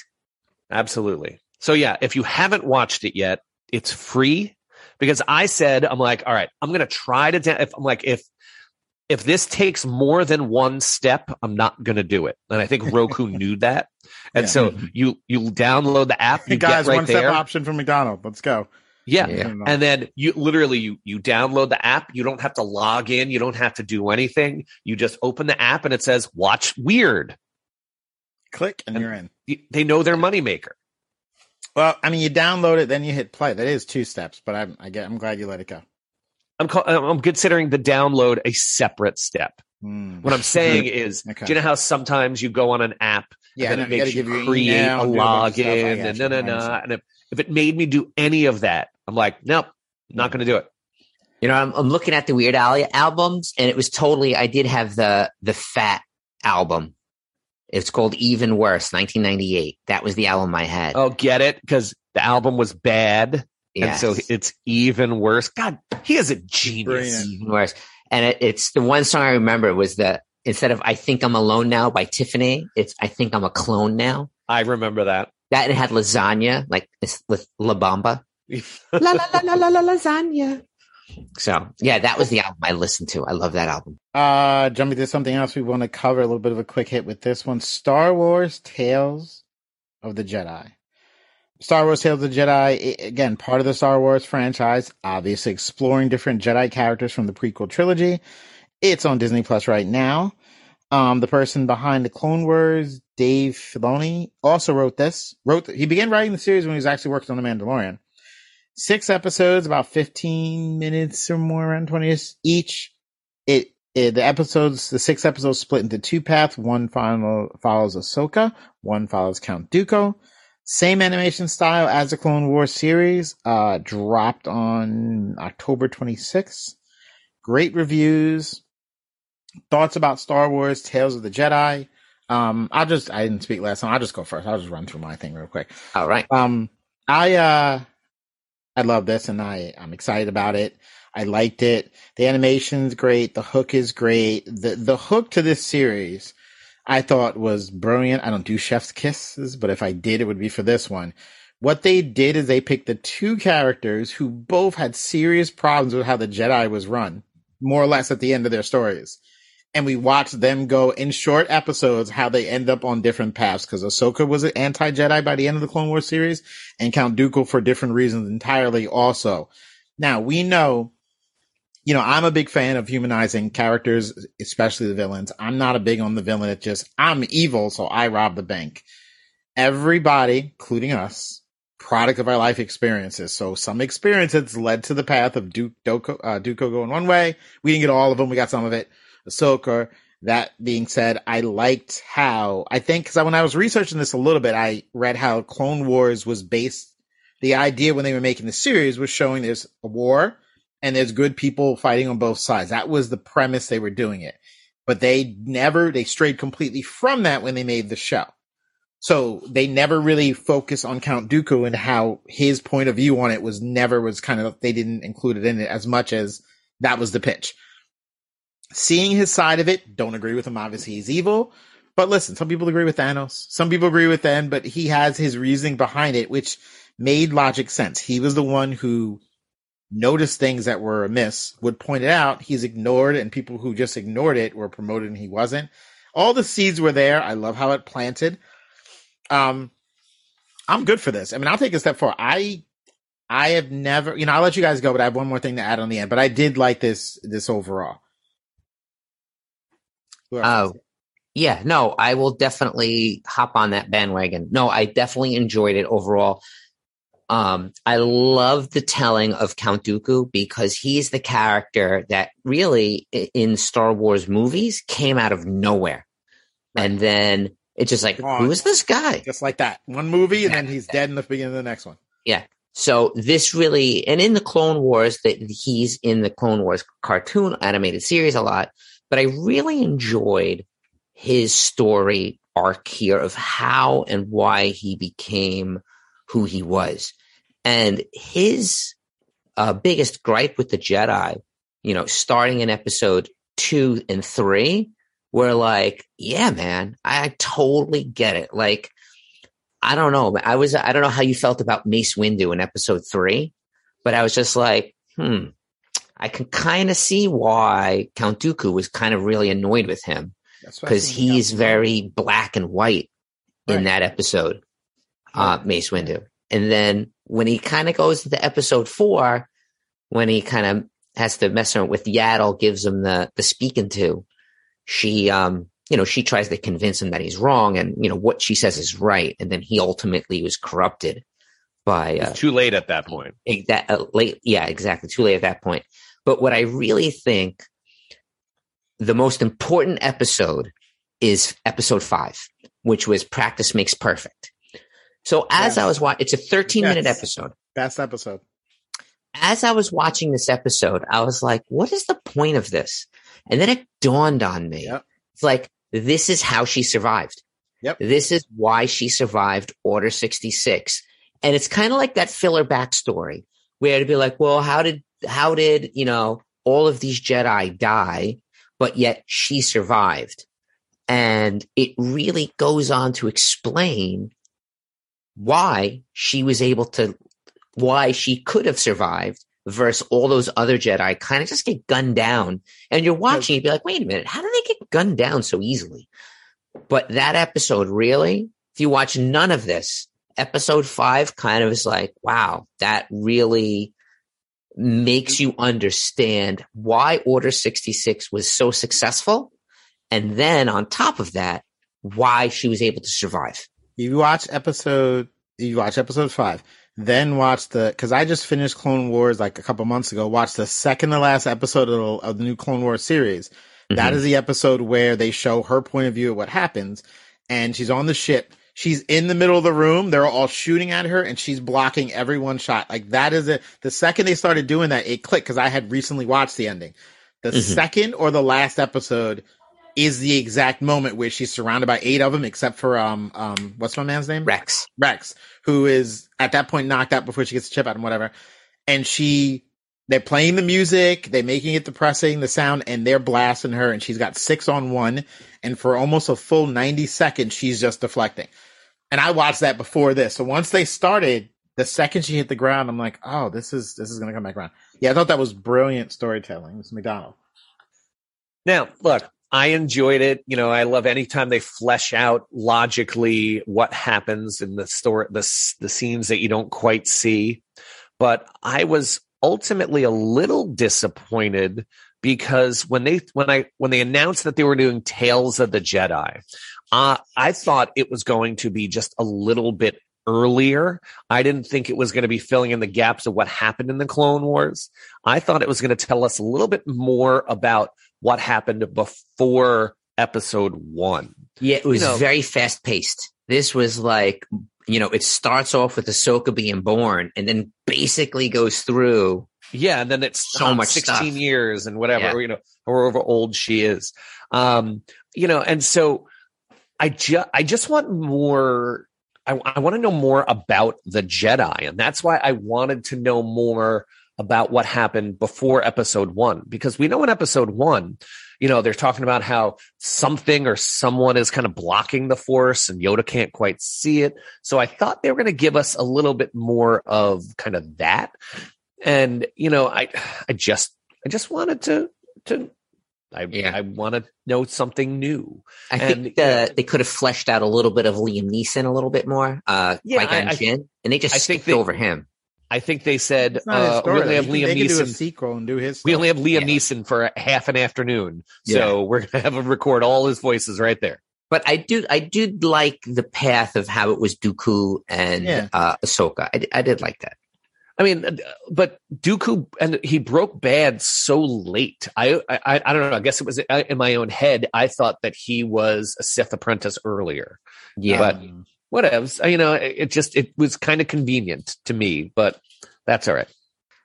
Absolutely. So yeah, if you haven't watched it yet, it's free because I said I'm like, all right, I'm going to try to da- if I'm like if if this takes more than one step, I'm not going to do it. And I think Roku knew that. And Yeah. so mm-hmm. you you download the app, you Guys, get right one step option from McDonald's. Let's go. Yeah. Yeah. And then you literally you you download the app. You don't have to log in. You don't have to do anything. You just open the app and it says watch weird. Click and And- you're in. They know their moneymaker. Well, I mean, you download it, then you hit play. That is two steps, but I'm I get I'm glad you let it go. I'm call, I'm considering the download a separate step. Hmm. What I'm saying is, Okay. do you know how sometimes you go on an app Yeah, and then no, it makes gotta you create email a and do bunch of stuff. I login and you. no, no, no. And if, if it made me do any of that, I'm like, nope, not going to do it. You know, I'm, I'm looking at the Weird Al albums, and it was totally. I did have the the Fat album. It's called Even Worse, 1998. That was the album I had. Oh, get it? Because the album was bad. Yes. And so it's even worse. God, he is a genius. Brilliant. even worse. And it, it's the one song I remember was the instead of "I Think I'm Alone Now" by Tiffany, it's "I Think I'm a Clone Now." I remember that. That it had lasagna, like it's with La Bamba. la la la la la la lasagna. So yeah, that was the album I listened to. I love that album. Uh, jumping to something else, we want to cover a little bit of a quick hit with this one: Star Wars: Tales of the Jedi. Star Wars: Tales of the Jedi, again, part of the Star Wars franchise, obviously exploring different Jedi characters from the prequel trilogy. It's on Disney Plus right now. Um, the person behind the Clone Wars, Dave Filoni, also wrote this. Wrote he began writing the series when he was actually working on The Mandalorian. Six episodes, about fifteen minutes or more, around twenty each. It, it the episodes, the six episodes split into two paths. One final follows Ahsoka, one follows Count Dooku. Same animation style as the Clone Wars series. Uh, dropped on October 26th. Great reviews. Thoughts about Star Wars: Tales of the Jedi. Um, I'll just I didn't speak last time. I'll just go first. I'll just run through my thing real quick. All right. Um, I uh, I love this, and I I'm excited about it. I liked it. The animation's great. The hook is great. The the hook to this series, I thought was brilliant. I don't do chef's kisses, but if I did, it would be for this one. What they did is they picked the two characters who both had serious problems with how the Jedi was run, more or less at the end of their stories. And we watched them go in short episodes how they end up on different paths because Ahsoka was an anti-Jedi by the end of the Clone Wars series and Count Dooku for different reasons entirely also. Now we know, you know, I'm a big fan of humanizing characters, especially the villains. I'm not a big on the villain. It's just, I'm evil, so I rob the bank. Everybody, including us, product of our life experiences. So some experiences led to the path of Duke, Dooku, uh, Dooku going one way. We didn't get all of them. We got some of it. Ahsoka. That being said, I liked how I think because when I was researching this a little bit, I read how Clone Wars was based. The idea when they were making the series was showing there's a war and there's good people fighting on both sides. That was the premise they were doing it. but they never they strayed completely from that when they made the show. So they never really focused on Count Dooku and how his point of view on it was never was kind of they didn't include it in it as much as that was the pitch. Seeing his side of it, don't agree with him. Obviously, he's evil. But listen, some people agree with Thanos. Some people agree with them, but he has his reasoning behind it, which made logic sense. He was the one who noticed things that were amiss, would point it out. He's ignored, and people who just ignored it were promoted and he wasn't. All the seeds were there. I love how it planted. Um, I'm good for this. I mean, I'll take a step forward. I, I have never, you know, I'll let you guys go, but I have one more thing to add on the end. But I did like this, this overall. Oh, yeah, no, I will definitely hop on that bandwagon. No, I definitely enjoyed it overall. Um, I love the telling of Count Dooku because he's the character that really in Star Wars movies came out of nowhere. Right. And then it's just like, oh, who is this guy? Just like that. One movie and then he's dead in the beginning of the next one. Yeah. So this really, and in the Clone Wars, that he's in the Clone Wars cartoon animated series a lot, but I really enjoyed his story arc here of how and why he became who he was. And his uh, biggest gripe with the Jedi, you know, starting in episode two and three, were like, yeah, man, I totally get it. Like, I don't know. I was, I don't know how you felt about Mace Windu in episode three, but I was just like, hmm, I can kind of see why Count Dooku was kind of really annoyed with him because he's very black and white in right. that episode, uh, Mace Windu. And then when he kind of goes into episode four, when he kind of has to mess around with Yaddle, gives him the the speaking to, she um you know she tries to convince him that he's wrong and you know what she says is right, and then he ultimately was corrupted by. Uh, too late at that point. That uh, late, yeah, exactly. Too late at that point. But what I really think the most important episode is episode five, which was practice makes perfect. So as yes. I was watching, it's a 13 yes. minute episode. Best episode. As I was watching this episode, I was like, what is the point of this? And then it dawned on me. Yep. It's like, this is how she survived. Yep. This is why she survived Order 66. And it's kind of like that filler backstory where it'd be like, well, how did, how did, you know, all of these Jedi die? but yet she survived. And it really goes on to explain why she was able to, why she could have survived versus all those other Jedi kind of just get gunned down. And you're watching, you'd be like, wait a minute, how do they get gunned down so easily? But that episode, really, if you watch none of this, episode five kind of is like, wow, that really makes you understand why Order 66 was so successful. And then on top of that, why she was able to survive. You watch episode, you watch episode five, then watch the, cause I just finished Clone Wars like a couple months ago, watch the second to last episode of, of the new Clone Wars series. Mm-hmm. That is the episode where they show her point of view of what happens. And she's on the ship she's in the middle of the room. They're all shooting at her and she's blocking every one shot. Like that is it. The second they started doing that, it clicked because I had recently watched the ending. The mm-hmm. second or the last episode is the exact moment where she's surrounded by eight of them, except for, um, um, what's my man's name? Rex. Rex, who is at that point knocked out before she gets the chip out and whatever. And she, they're playing the music, they're making it depressing, the sound, and they're blasting her, and she's got six on one. And for almost a full 90 seconds, she's just deflecting. And I watched that before this. So once they started, the second she hit the ground, I'm like, oh, this is this is gonna come back around. Yeah, I thought that was brilliant storytelling. It's McDonald. Now, look, I enjoyed it. You know, I love anytime they flesh out logically what happens in the story, the the scenes that you don't quite see. But I was ultimately a little disappointed because when they when I when they announced that they were doing Tales of the Jedi, uh, I thought it was going to be just a little bit earlier. I didn't think it was going to be filling in the gaps of what happened in the Clone Wars. I thought it was going to tell us a little bit more about what happened before episode one. Yeah, it was you know, very fast paced. This was like, you know, it starts off with Ahsoka being born and then basically goes through Yeah, and then it's So uh, much 16 stuff. years and whatever, Yeah. you know, however old she is. Um, you know, and so I just I just want more I, I want to know more about the Jedi, and that's why I wanted to know more about what happened before episode one, because we know in episode one, you know, they're talking about how something or someone is kind of blocking the force and Yoda can't quite see it. So I thought they were going to give us a little bit more of kind of that. And, you know, I, I just, I just wanted to, to, I, Yeah. I want to know something new. I And, think know- they could have fleshed out a little bit of Liam Neeson a little bit more. Uh, Yeah, I- I- and they just I skipped they- over him. I think they said, It's not his uh, we only have He can- Liam they can do a Neeson. sequel and do his. We only have Liam Yeah. Neeson for a half an afternoon. Yeah. So we're going to have him record all his voices right there. But I do, I did like the path of how it was Dooku and Yeah. uh, Ahsoka. I, I did like that. I mean, uh, but Dooku and he broke bad so late. I, I, I don't know. I guess it was uh, in my own head. I thought that he was a Sith apprentice earlier. Yeah, But- Um, Whatevs. Uh, You know, it, it just it was kind of convenient to me, but that's all right.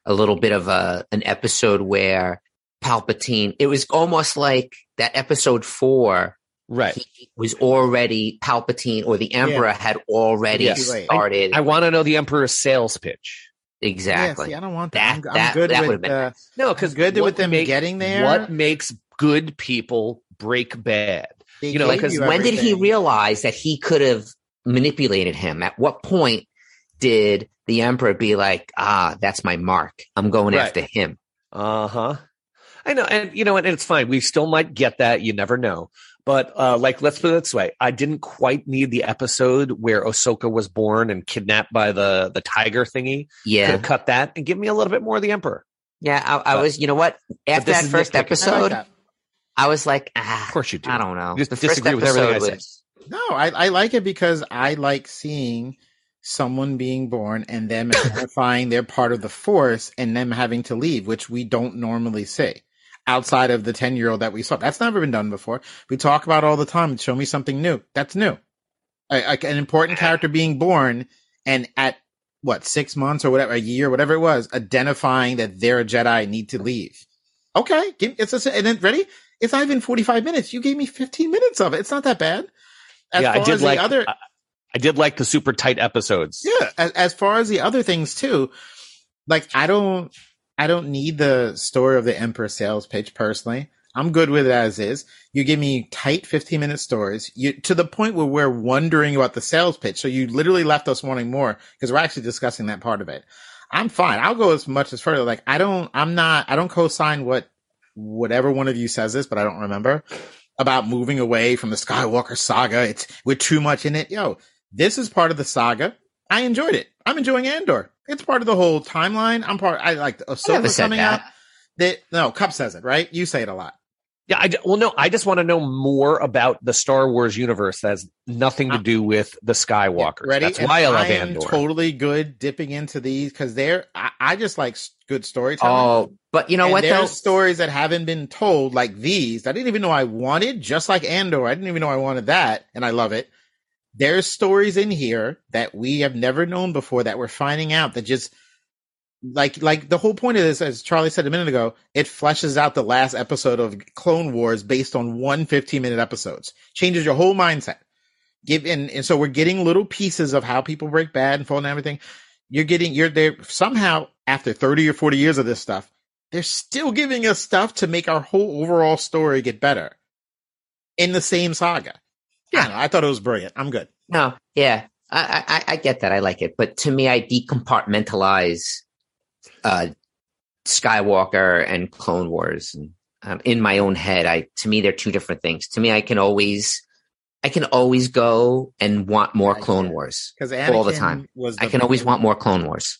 a little bit of a an episode where Palpatine. It was almost like that episode four. Right. He was already Palpatine, or the Emperor had already Yes. started. I want to know the Emperor's sales pitch. exactly. Yeah, see, I don't want that. That- I'm, that- I'm good that with would've been uh, No, because because good with them getting there. What makes good people break bad? they you know, gave because you when did he realize that he could have manipulated him? At what point did the emperor be like, ah, that's my mark. I'm going Right. after him. Uh huh. I know, and you know, and it's fine. We still might get that. You never know. But uh, like, let's put it this way: I didn't quite need the episode where Ahsoka was born and kidnapped by the the tiger thingy. Yeah. cut that and give me a little bit more of the Emperor. Yeah. I, I But- was, you know what? After that first nitpicking. I like episode, that. I was like, ah, Of course you do. I don't know. You just the first disagree with everything episode I say. No, I, I like it because I like seeing someone being born and them identifying they're part of the force and them having to leave, which we don't normally see outside of the 10 year old that we saw. That's never been done before. We talk about all the time. Show me something new. That's new. A- an important character being born and at what, six months or whatever, a year, whatever it was, identifying that they're a Jedi need to leave. Okay. Give, it's a, and then ready? It's not even 45 minutes. You gave me 15 minutes of it. It's not that bad. As yeah, I did as the like. other, I, I did like the super tight episodes. yeah. As, as far as the other things too, like I don't, I don't need the story of the Emperor sales pitch personally. I'm good with it as is. You give me tight 15 minute stories you, to the point where we're wondering about the sales pitch. So you literally left us wanting more because we're actually discussing that part of it. I'm fine. I'll go as much as further. Like I don't, I'm not, I don't co-sign what, whatever one of you says this, but I don't remember about moving away from the Skywalker saga. It's, we're too much in it. Yo, this is part of the saga. I enjoyed it. I'm enjoying Andor. It's part of the whole timeline. I'm part. I like Ahsoka coming out. That no, Cup says it right. You say it a lot. Yeah, I, well, no, I just want to know more about the Star Wars universe that has nothing to Uh, do with the Skywalkers. Ready? That's And why I love am Andor. totally good dipping into these because they're. I, I just like good storytelling. oh, but you know and what there's though? stories that haven't been told like these. I didn't even know I wanted, just like Andor. I didn't even know I wanted that, and I love it. There's stories in here that we have never known before that we're finding out that just like like the whole point of this, as Charlie said a minute ago, it fleshes out the last episode of Clone Wars based on one 15 minute episodes. Changes your whole mindset. Give and, and so we're getting little pieces of how people break bad and fall and everything. You're getting you're there somehow after 30 or 40 years of this stuff, they're still giving us stuff to make our whole overall story get better in the same saga. I, know, I thought it was brilliant. I'm good. No, yeah, I, I, I get that. I like it, but to me, I decompartmentalize uh, Skywalker and Clone Wars, and um, in my own head, I to me they're two different things. To me, I can always, I can always go and want more Clone. Wars. Because All the time. was I can always want more Clone Wars.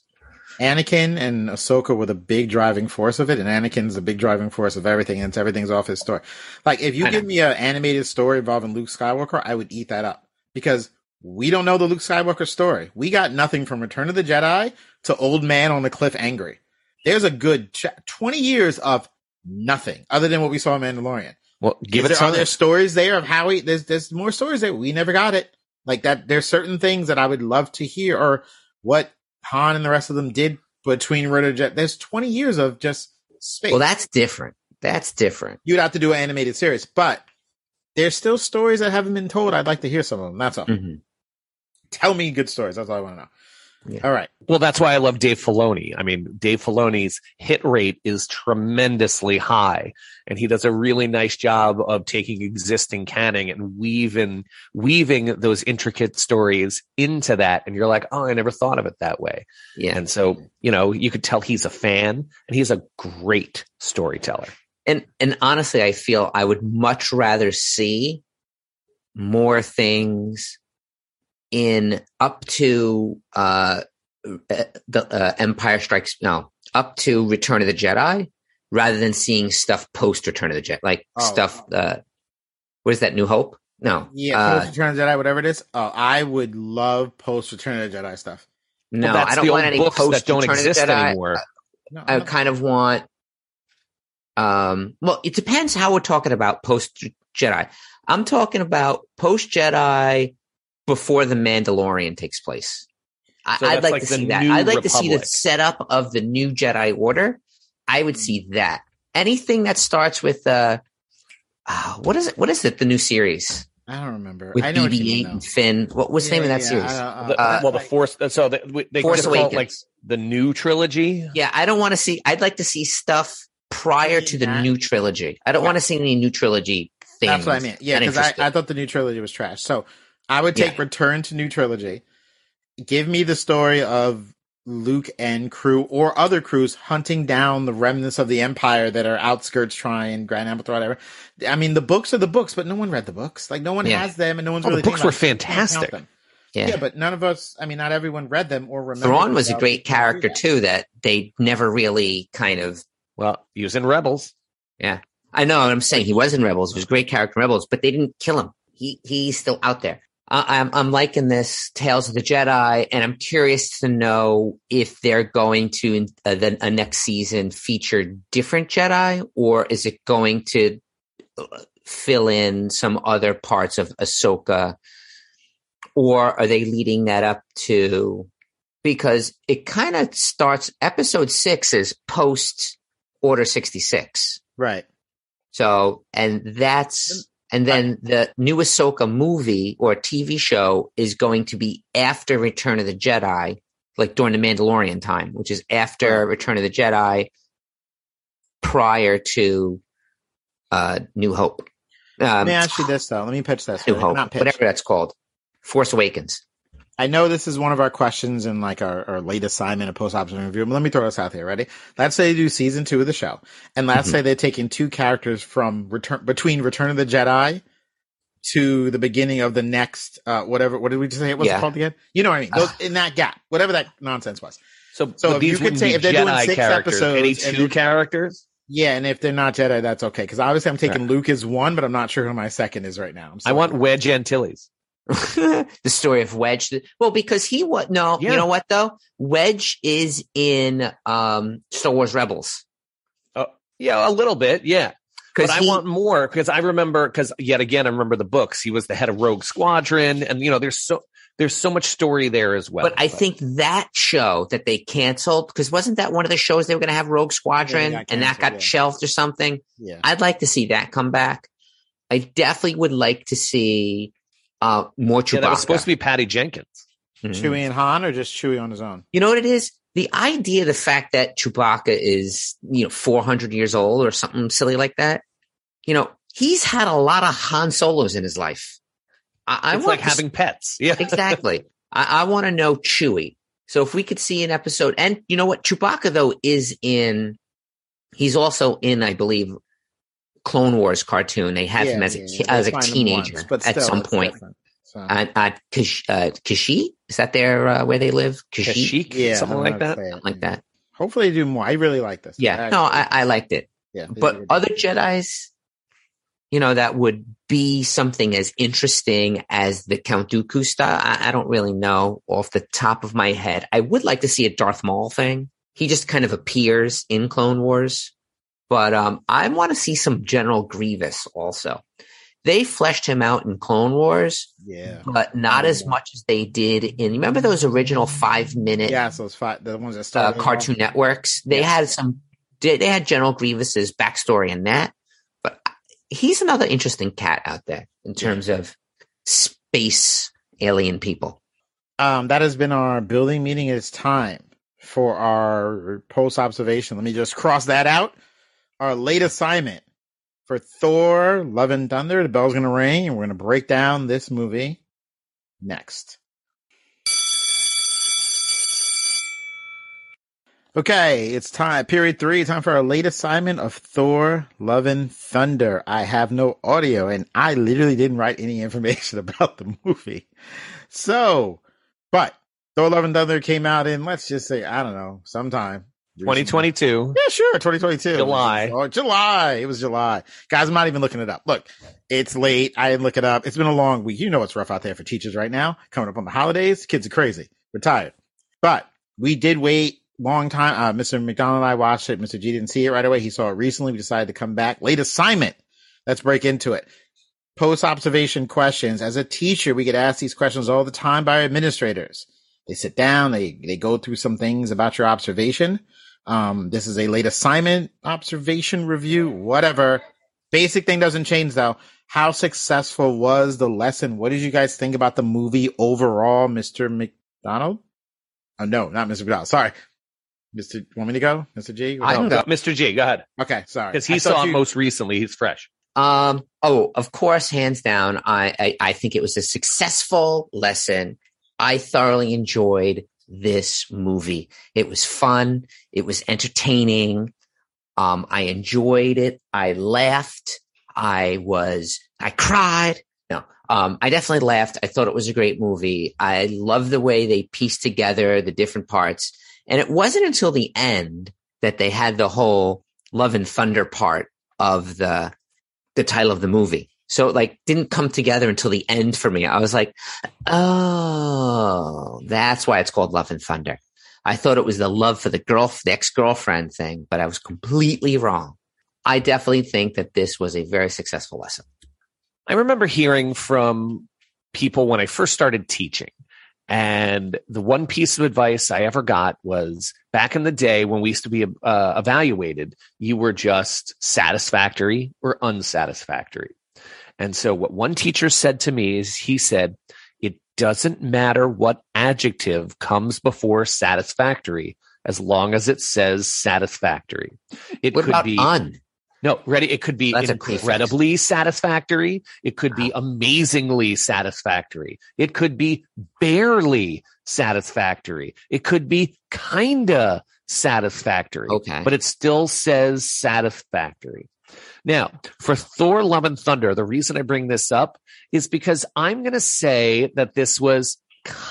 Anakin and Ahsoka were the big driving force of it, and Anakin's the big driving force of everything, and it's everything's off his story. Like if you give me an animated story involving Luke Skywalker, I would eat that up because we don't know the Luke Skywalker story. We got nothing from Return of the Jedi to Old Man on the Cliff Angry. There's a good ch- twenty years of nothing other than what we saw in Mandalorian. Well, give Is it there, are there stories there of how he there's there's more stories there we never got it like that there's certain things that i would love to hear or what han and the rest of them did between the Jedi. There's 20 years of just space. Well, that's different. That's different. You'd have to do an animated series, but there's still stories that haven't been told. I'd like to hear some of them. That's all. Mhm. Tell me good stories. That's all I want to know. Yeah. All right. Well, that's why I love Dave Filoni. I mean, Dave Filoni's hit rate is tremendously high, and he does a really nice job of taking existing canon and weaving weaving those intricate stories into that. And you're like, oh, I never thought of it that way. Yeah. And so, you know, you could tell he's a fan, and he's a great storyteller. and and honestly, I feel I would much rather see more things in up to uh uh, the uh, Empire Strikes no up to Return of the Jedi rather than seeing stuff post Return of the Jedi like Oh, stuff uh what is that New Hope no Yeah, uh, post Return of the Jedi, whatever it is. Oh, I would love post Return of the Jedi stuff. no Well, I don't want any books post that don't Return of the exist Jedi. anymore. No, I kind of want um well it depends how we're talking about post Jedi. I'm talking about post Jedi before the Mandalorian takes place. I, So I'd like, like to see that. I'd like to see the setup of the new Jedi Order. I would see that. Anything that starts with uh, uh what is it? What is it? The new series I don't remember. with I know what you BB-8 mean, and. Finn. What was the name of that Yeah, series? I The- uh, well, the Force. So the, they Force just call it like Awakens. the new trilogy. Yeah, I don't want to see. I'd like to see stuff prior to the Yeah. new trilogy. I don't Yeah. want to see any new trilogy things. That's what I mean. Yeah, because I. I thought the new trilogy was trash. So I would take Yeah. Return to New Trilogy. Give me the story of Luke and crew or other crews hunting down the remnants of the Empire that are outskirts trying Grand Amphitheater, whatever. I mean, the books are the books, but no one read the books. Like no one Yeah. has them, and no one's Oh, the books were about it. You can't count fantastic. yeah. Yeah. but none of us. I mean, not everyone read them or remember. Thrawn was a great character that. too that they never really kind of Well, using Rebels. Yeah, I know what I'm saying he was in Rebels, he was a great character in Rebels, but they didn't kill him. He he's still out there. I, I'm I'm liking this Tales of the Jedi, and I'm curious to know if they're going to uh, the a next season feature different Jedi, or is it going to uh, fill in some other parts of Ahsoka, or are they leading that up to? Because it kind of starts. Episode six is post Order sixty six. Right. So, and that's, and then the new Ahsoka movie or TV show is going to be after Return of the Jedi, like during the Mandalorian time, which is after Return of the Jedi, prior to uh New Hope. Let Um, me ask you this though. Let me pitch this. New right? Hope, Not pitch. whatever that's called. Force Awakens. I know this is one of our questions in like our, our late assignment a post option review, but let me throw this out here. Ready? Let's say they do season two of the show, and let's Mhm. say they're taking two characters from return between Return of the Jedi to the beginning of the next uh whatever. What did we just say? It was Yeah. called again? You know what I mean? Those, in that gap, whatever that nonsense was. So, So you could say if they're doing six episodes any two characters. Yeah, and if they're not Jedi, that's okay. Because obviously, I'm taking Luke as one, but I'm not sure who my second is right now. I want Wedge Antilles. the story of Wedge. Well, because he was no, Yeah. you know what though? Wedge is in um Star Wars Rebels. Oh, yeah, a little bit. Yeah. But Because I want more because I remember because yet again I remember the books. He was the head of Rogue Squadron, and you know there's so there's so much story there as well. But I think that show that they canceled, because wasn't that one of the shows they were going to have Rogue Squadron got and that got yeah. shelved or something? Yeah. I'd like to see that come back. I definitely would like to see uh, more Chewbacca. yeah, that was supposed to be Patty Jenkins. Mhm. Chewie and Han, or just Chewie on his own? You know what it is? The idea, the fact that Chewbacca is, you know, 400 years old or something silly like that. You know, he's had a lot of Han Solos in his life. I, I it's want like to having pets. Yeah, exactly. I, I want to know Chewie. So if we could see an episode, and you know what, Chewbacca though is in. He's also in, I believe, Clone Wars cartoon. They have him as a yeah, as a teenager once, but at some point. different. So, At, at Kish, uh, Kishi, is that their uh, where they live? Kishi, Kashyyyk, yeah, something like don't that. to say it. something like that. Hopefully, they do more. I really like this. Yeah, no, I, I liked it. yeah, they do a But other job. Jedi's, you know, that would be something as interesting as the Count Dooku style. I, I don't really know off the top of my head. I would like to see a Darth Maul thing. He just kind of appears in Clone Wars, but um, I want to see some General Grievous also. They fleshed him out in Clone Wars, Yeah. but not Oh, as yeah. much as they did in. Remember those original five minute Yeah, so it's five, the ones that uh, started. Cartoon Networks? They Yes. had some. They they had General Grievous's backstory in that, but he's another interesting cat out there in terms of space alien people. Um, that has been our building meeting. It's time for our post observation. Let me just cross that out. Our late assignment for Thor: Love and Thunder. The bell's gonna ring, and we're gonna break down this movie next. Okay, it's time. Period three. Time for our late assignment of Thor: Love and Thunder. I have no audio, and I literally didn't write any information about the movie. So, but Thor: Love and Thunder came out in let's just say I don't know sometime. Recently. 2022. Yeah, sure, 2022. July. Oh, July. It was July. Guys, I'm not even looking it up. Look, it's late. I didn't look it up. It's been a long week. You know it's rough out there for teachers right now. Coming up on the holidays, kids are crazy. We're tired. But we did wait long time. Uh, Mr. McDonald and I watched it. Mr. G didn't see it right away. He saw it recently. We decided to come back. Late assignment. Let's break into it. Post observation questions. As a teacher, we get asked these questions all the time by administrators. They sit down, they, they go through some things about your observation. Um, this is a late assignment, observation review, whatever. Basic thing doesn't change though. How successful was the lesson? What did you guys think about the movie overall, Mr. McDonald? Oh, no, not Mr. McDonald. Sorry. Mr. Want me to go? Mr. G? I can No, go. Mr. G, go ahead. Okay, sorry. Because he thought saw it you- most recently. He's fresh. Um. Oh, of course, hands down. I, I I think it was a successful lesson. I thoroughly enjoyed this movie. It was fun. It was entertaining. Um, I enjoyed it. I laughed. I was. I cried. No. Um, I definitely laughed. I thought it was a great movie. I love the way they pieced together the different parts. And it wasn't until the end that they had the whole love and thunder part of the the title of the movie. So it like didn't come together until the end for me. I was like, oh, that's why it's called Love and Thunder. I thought it was the love for the girl, the ex girlfriend thing, but I was completely wrong. I definitely think that this was a very successful lesson. I remember hearing from people when I first started teaching. And the one piece of advice I ever got was back in the day when we used to be uh, evaluated, you were just satisfactory or unsatisfactory. And so what one teacher said to me is he said, it doesn't matter what adjective comes before satisfactory as long as it says satisfactory. It What could be un? no, ready. It could be That's incredibly satisfactory. It could be amazingly satisfactory. It could be barely satisfactory. It could be kinda satisfactory. Okay. But it still says satisfactory. Now, for Thor Love and Thunder, the reason I bring this up is because I'm going to say that this was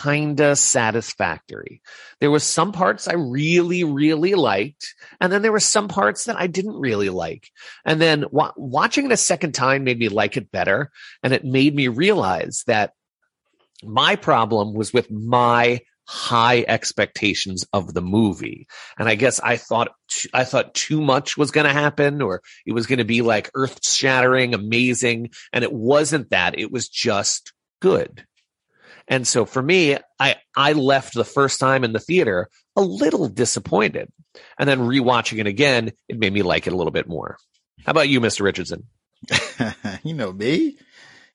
kinda satisfactory. There was some parts I really, really liked, and then there were some parts that I didn't really like. And then wa- watching it a second time made me like it better, and it made me realize that my problem was with my high expectations of the movie. And I guess I thought I thought too much was going to happen or it was going to be like earth-shattering, amazing, and it wasn't that. It was just good. And so for me, I I left the first time in the theater a little disappointed. And then rewatching it again, it made me like it a little bit more. How about you, Mr. Richardson? you know me.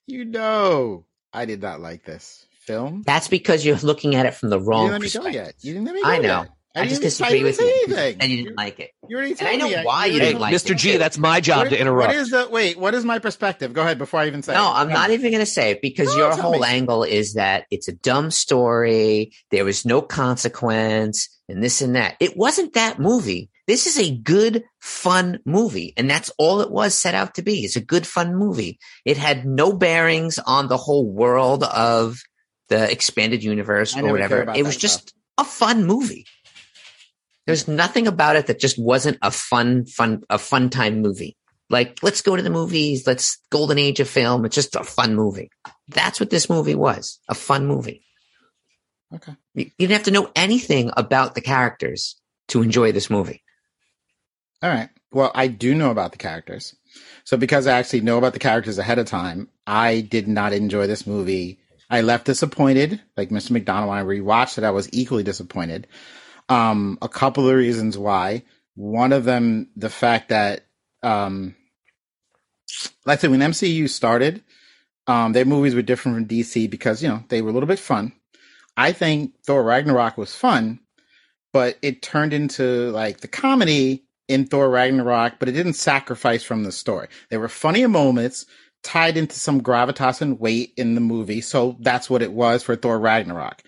You know I did not like this film. That's because you're looking at it from the wrong didn't let me go perspective. yet. You didn't let me go I know. yet. I, just disagree with you, anything. and you didn't like it. You already And I know me. why you Hey, didn't like Mr. it, Mr. G, that's my job What to interrupt. What is the wait? What is my perspective? Go ahead before I even say. No, it. I'm Go not even going to say it because No, your whole me. angle is that it's a dumb story. There was no consequence and this and that. It wasn't that movie. This is a good, fun movie. And that's all it was set out to be. It's a good, fun movie. It had no bearings on the whole world of the expanded universe or whatever. It was just a fun movie. There's nothing about it that just wasn't a fun, fun, a fun time movie. Like, let's go to the movies. Let's golden age of film. It's just a fun movie. That's what this movie was. A fun movie. Okay. You, you didn't have to know anything about the characters to enjoy this movie. All right. well, I do know about the characters. So because I actually know about the characters ahead of time, I did not enjoy this movie. I left disappointed, like Mr. McDonald. When I rewatched it, I was equally disappointed. Um, a couple of reasons why. One of them, the fact that, um, let's say when MCU started, um, their movies were different from DC because, you know, they were a little bit fun. I think Thor Ragnarok was fun, but it turned into like the comedy in Thor Ragnarok, but it didn't sacrifice from the story. There were funnier moments tied into some gravitas and weight in the movie. So that's what it was for Thor Ragnarok.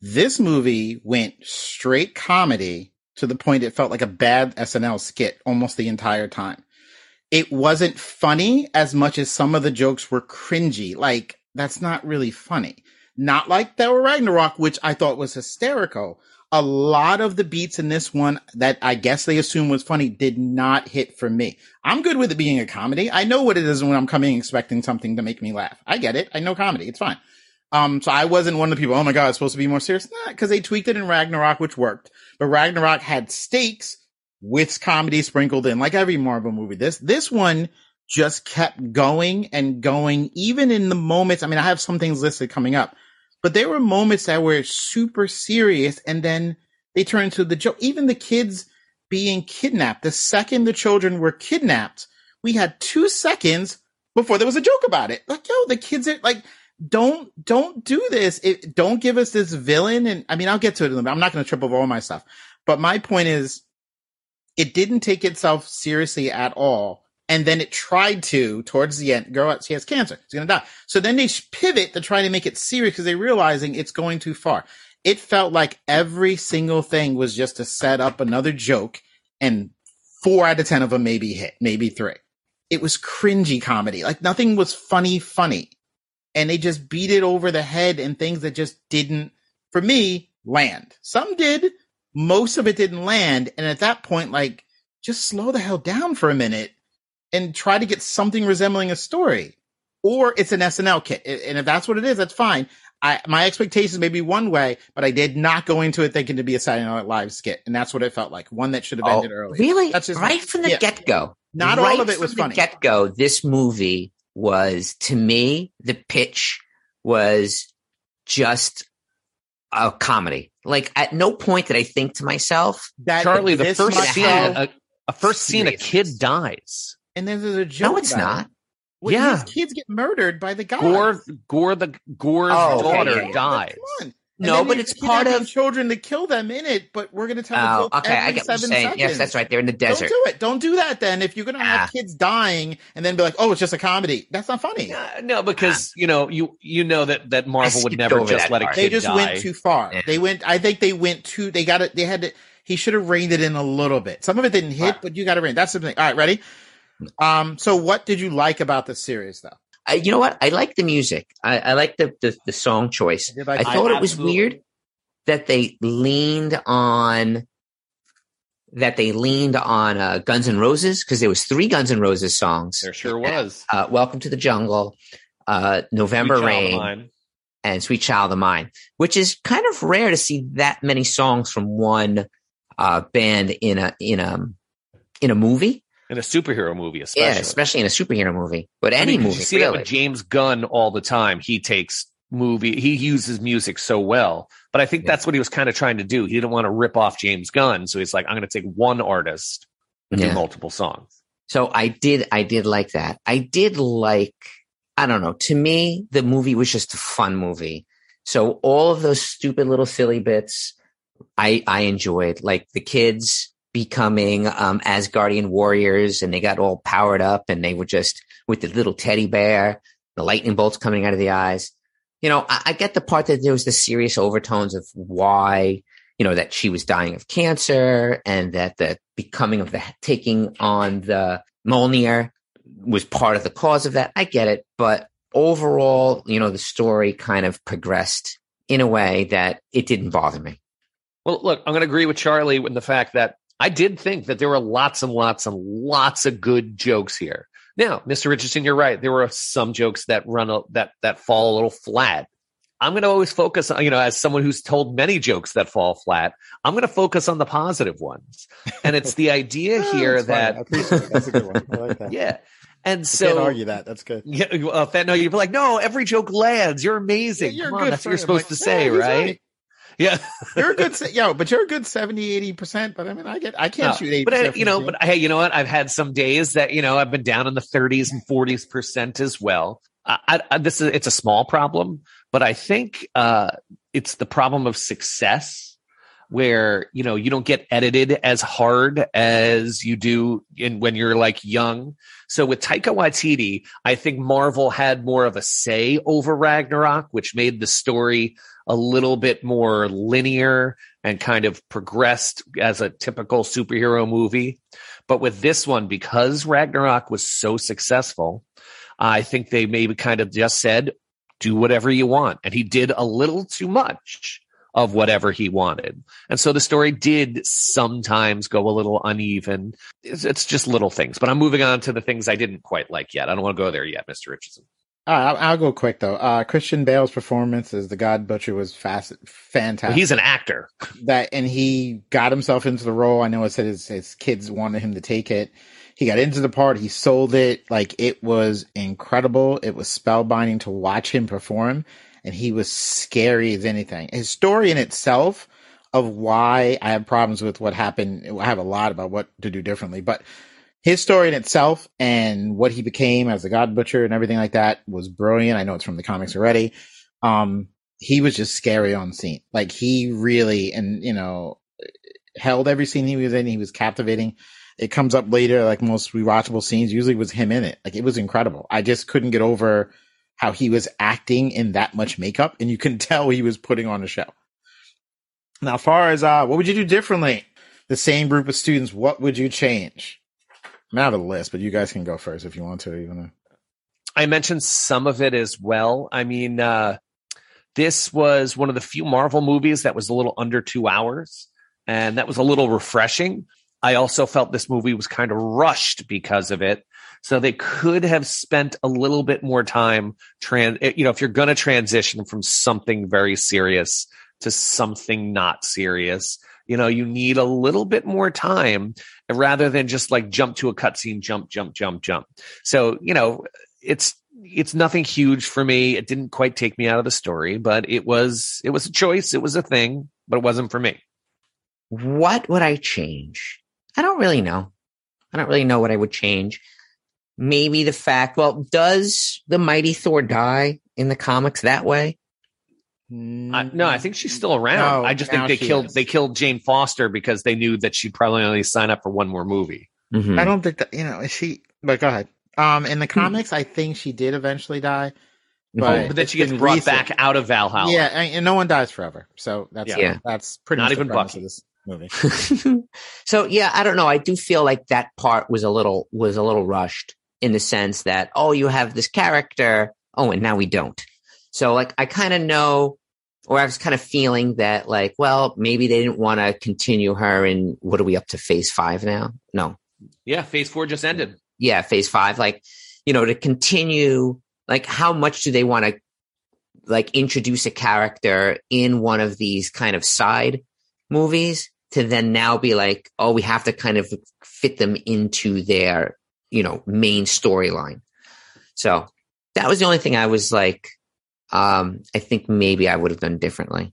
This movie went straight comedy to the point it felt like a bad SNL skit almost the entire time. It wasn't funny as much as some of the jokes were cringy. Like, that's not really funny. Not like Thor Ragnarok, which I thought was hysterical, a lot of the beats in this one that I guess they assume was funny did not hit for me. I'm good with it being a comedy. I know what it is when I'm coming expecting something to make me laugh. I get it. I know comedy. It's fine. Um, so I wasn't one of the people, oh my God, it's supposed to be more serious. Nah, cause they tweaked it in Ragnarok, which worked, but Ragnarok had stakes with comedy sprinkled in like every Marvel movie. This, this one just kept going and going, even in the moments. I mean, I have some things listed coming up but there were moments that were super serious and then they turned into the joke. Even the kids being kidnapped, the second the children were kidnapped, we had two seconds before there was a joke about it. Like, yo, the kids are like, don't, don't do this. It, don't give us this villain. And I mean, I'll get to it in a minute. I'm not going to trip over all my stuff, but my point is it didn't take itself seriously at all and then it tried to towards the end. Girl, she has cancer. She's gonna die. So then they pivot to try to make it serious because they're realizing it's going too far. It felt like every single thing was just to set up another joke, and four out of ten of them maybe hit, maybe three. It was cringy comedy. Like nothing was funny, funny, and they just beat it over the head and things that just didn't, for me, land. Some did. Most of it didn't land, and at that point, like, just slow the hell down for a minute and try to get something resembling a story. Or it's an SNL kit. And if that's what it is, that's fine. I, my expectations may be one way, but I did not go into it thinking to be a Saturday Night Live skit. And that's what it felt like. One that should have ended oh, early. Really? That's just right from the yeah. get go. Not right all of it was funny. Get go. This movie was, to me, the pitch was just a comedy. Like at no point did I think to myself, that Charlie, the first scene, a, a, first scene, a kid dies. And then there's a joke. No, it's not. It. yeah, kids get murdered by the guy. Gorr, Gorr, the Gorr's oh, daughter okay, yeah. dies. No, but it's part of children to kill them in it. But we're going to tell. Oh, okay, I get what you're saying. Seconds. Yes, that's right. They're in the desert. Don't do it. Don't do that. Then, if you're going to have ah. kids dying and then be like, "Oh, it's just a comedy," that's not funny. Uh, no, because ah. you know you you know that that Marvel would never just let part. a kid They just die. went too far. Yeah. They went. I think they went too. They got it. They had to. He should have reined it in a little bit. Some of it didn't hit, right. but you got to rein. That's the thing. All right, ready? Um, so what did you like about the series though? I, you know what? I like the music. I, I like the, the, the song choice. I, like, I thought I it was weird that they leaned on that they leaned on uh, Guns N' Roses because there was three Guns N' Roses songs. There sure was. Uh, Welcome to the Jungle, uh, November Sweet Rain, and Sweet Child of Mine, which is kind of rare to see that many songs from one uh, band in a in a in a movie in a superhero movie, especially. Yeah, especially in a superhero movie, but any I mean, movie. You see really. that with James Gunn all the time. He takes movie, he uses music so well. But I think yeah. that's what he was kind of trying to do. He didn't want to rip off James Gunn, so he's like, I'm going to take one artist and yeah. do multiple songs. So I did, I did like that. I did like, I don't know. To me, the movie was just a fun movie. So all of those stupid little silly bits, I I enjoyed. Like the kids becoming um, Asgardian warriors, and they got all powered up, and they were just with the little teddy bear, the lightning bolts coming out of the eyes. You know, I, I get the part that there was the serious overtones of why, you know, that she was dying of cancer, and that the becoming of the taking on the Mjolnir was part of the cause of that. I get it, but overall, you know, the story kind of progressed in a way that it didn't bother me. Well, look, I'm going to agree with Charlie in the fact that I did think that there were lots and lots and lots of good jokes here. Now, Mr. Richardson, you're right. There were some jokes that run a, that that fall a little flat. I'm going to always focus on, you know, as someone who's told many jokes that fall flat, I'm going to focus on the positive ones. And it's the idea Oh, here that's that. That's a good one. I like that. yeah. And So, can't argue that. That's good. yeah, uh, Fat, no, you'd be like, no, every joke lands. You're amazing. Yeah, you're Come on, that's what you're supposed like, to say, yeah, he's right? Yeah. You're a good, yo, but you're a good 70, 80 percent. But I mean, I get, I can't No, shoot eighty but I, you know, but hey, you know what? I've had some days that you know I've been down in the 30s and 40s percent as well. I, I- this is it's a small problem, but I think uh, it's the problem of success, where you know you don't get edited as hard as you do in when you're like young. So with Taika Waititi, I think Marvel had more of a say over Ragnarok, which made the story a little bit more linear and kind of progressed as a typical superhero movie. But with this one, because Ragnarok was so successful, I think they maybe kind of just said, do whatever you want. And he did a little too much of whatever he wanted. And so the story did sometimes go a little uneven. It's, it's just little things, but I'm moving on to the things I didn't quite like yet. I don't want to go there yet, Mr. Richardson. Right, I'll, go quick though. Uh, Christian Bale's performance as the God Butcher was fast, fantastic. he's an actor. that, and he got himself into the role. I know it said his, his kids wanted him to take it. He got into the part. He sold it. Like it was incredible. It was spellbinding to watch him perform, and he was scary as anything. His story in itself of why I have problems with what happened. I have a lot about what to do differently, but his story in itself and what he became as a God Butcher and everything like that was brilliant. I know it's from the comics already. Um, he was just scary on scene. Like he really, and you know, held every scene he was in. He was captivating. It comes up later, like most rewatchable scenes, usually was him in it. Like it was incredible. I just couldn't get over how he was acting in that much makeup and you can tell he was putting on a show. Now, far as, uh, what would you do differently? The same group of students, what would you change? I mean, I have a list, but you guys can go first if you want to. To? I mentioned some of it as well. I mean, uh, this was one of the few Marvel movies that was a little under two hours, and that was a little refreshing. I also felt this movie was kind of rushed because of it. So they could have spent a little bit more time trans, you know, if you're going to transition from something very serious to something not serious, you know, you need a little bit more time rather than just like jump to a cutscene, jump, jump, jump, jump. So, you know, it's it's nothing huge for me. It didn't quite take me out of the story, but it was it was a choice. It was a thing, but it wasn't for me. What would I change? I don't really know. I don't really know what I would change. Maybe the fact, well, does the mighty Thor die in the comics that way? I, no, I think she's still around. No, I just think they killed is. they killed Jane Foster because they knew that she'd probably only sign up for one more movie. Mhm. I don't think that, you know, is she, but go ahead. Um, in the comics, I think she did eventually die. But, Oh, but then she gets brought recent. back out of Valhalla. Yeah, and, and no one dies forever. So that's Yeah. Yeah. that's pretty Not much even the Bucky. of this movie. so yeah, I don't know. I do feel like that part was a little was a little rushed in the sense that oh, you have this character, oh, and now we don't. So like I kind of know, or I was kind of feeling that like, well, maybe they didn't want to continue her in what are we up to phase five now? No, yeah. Phase four just ended. yeah, phase five. Like you know to continue. Like how much do they want to like introduce a character in one of these kind of side movies to then now be like, oh, we have to kind of fit them into their, you know, main storyline. So that was the only thing I was like, um, I think maybe I would have done differently.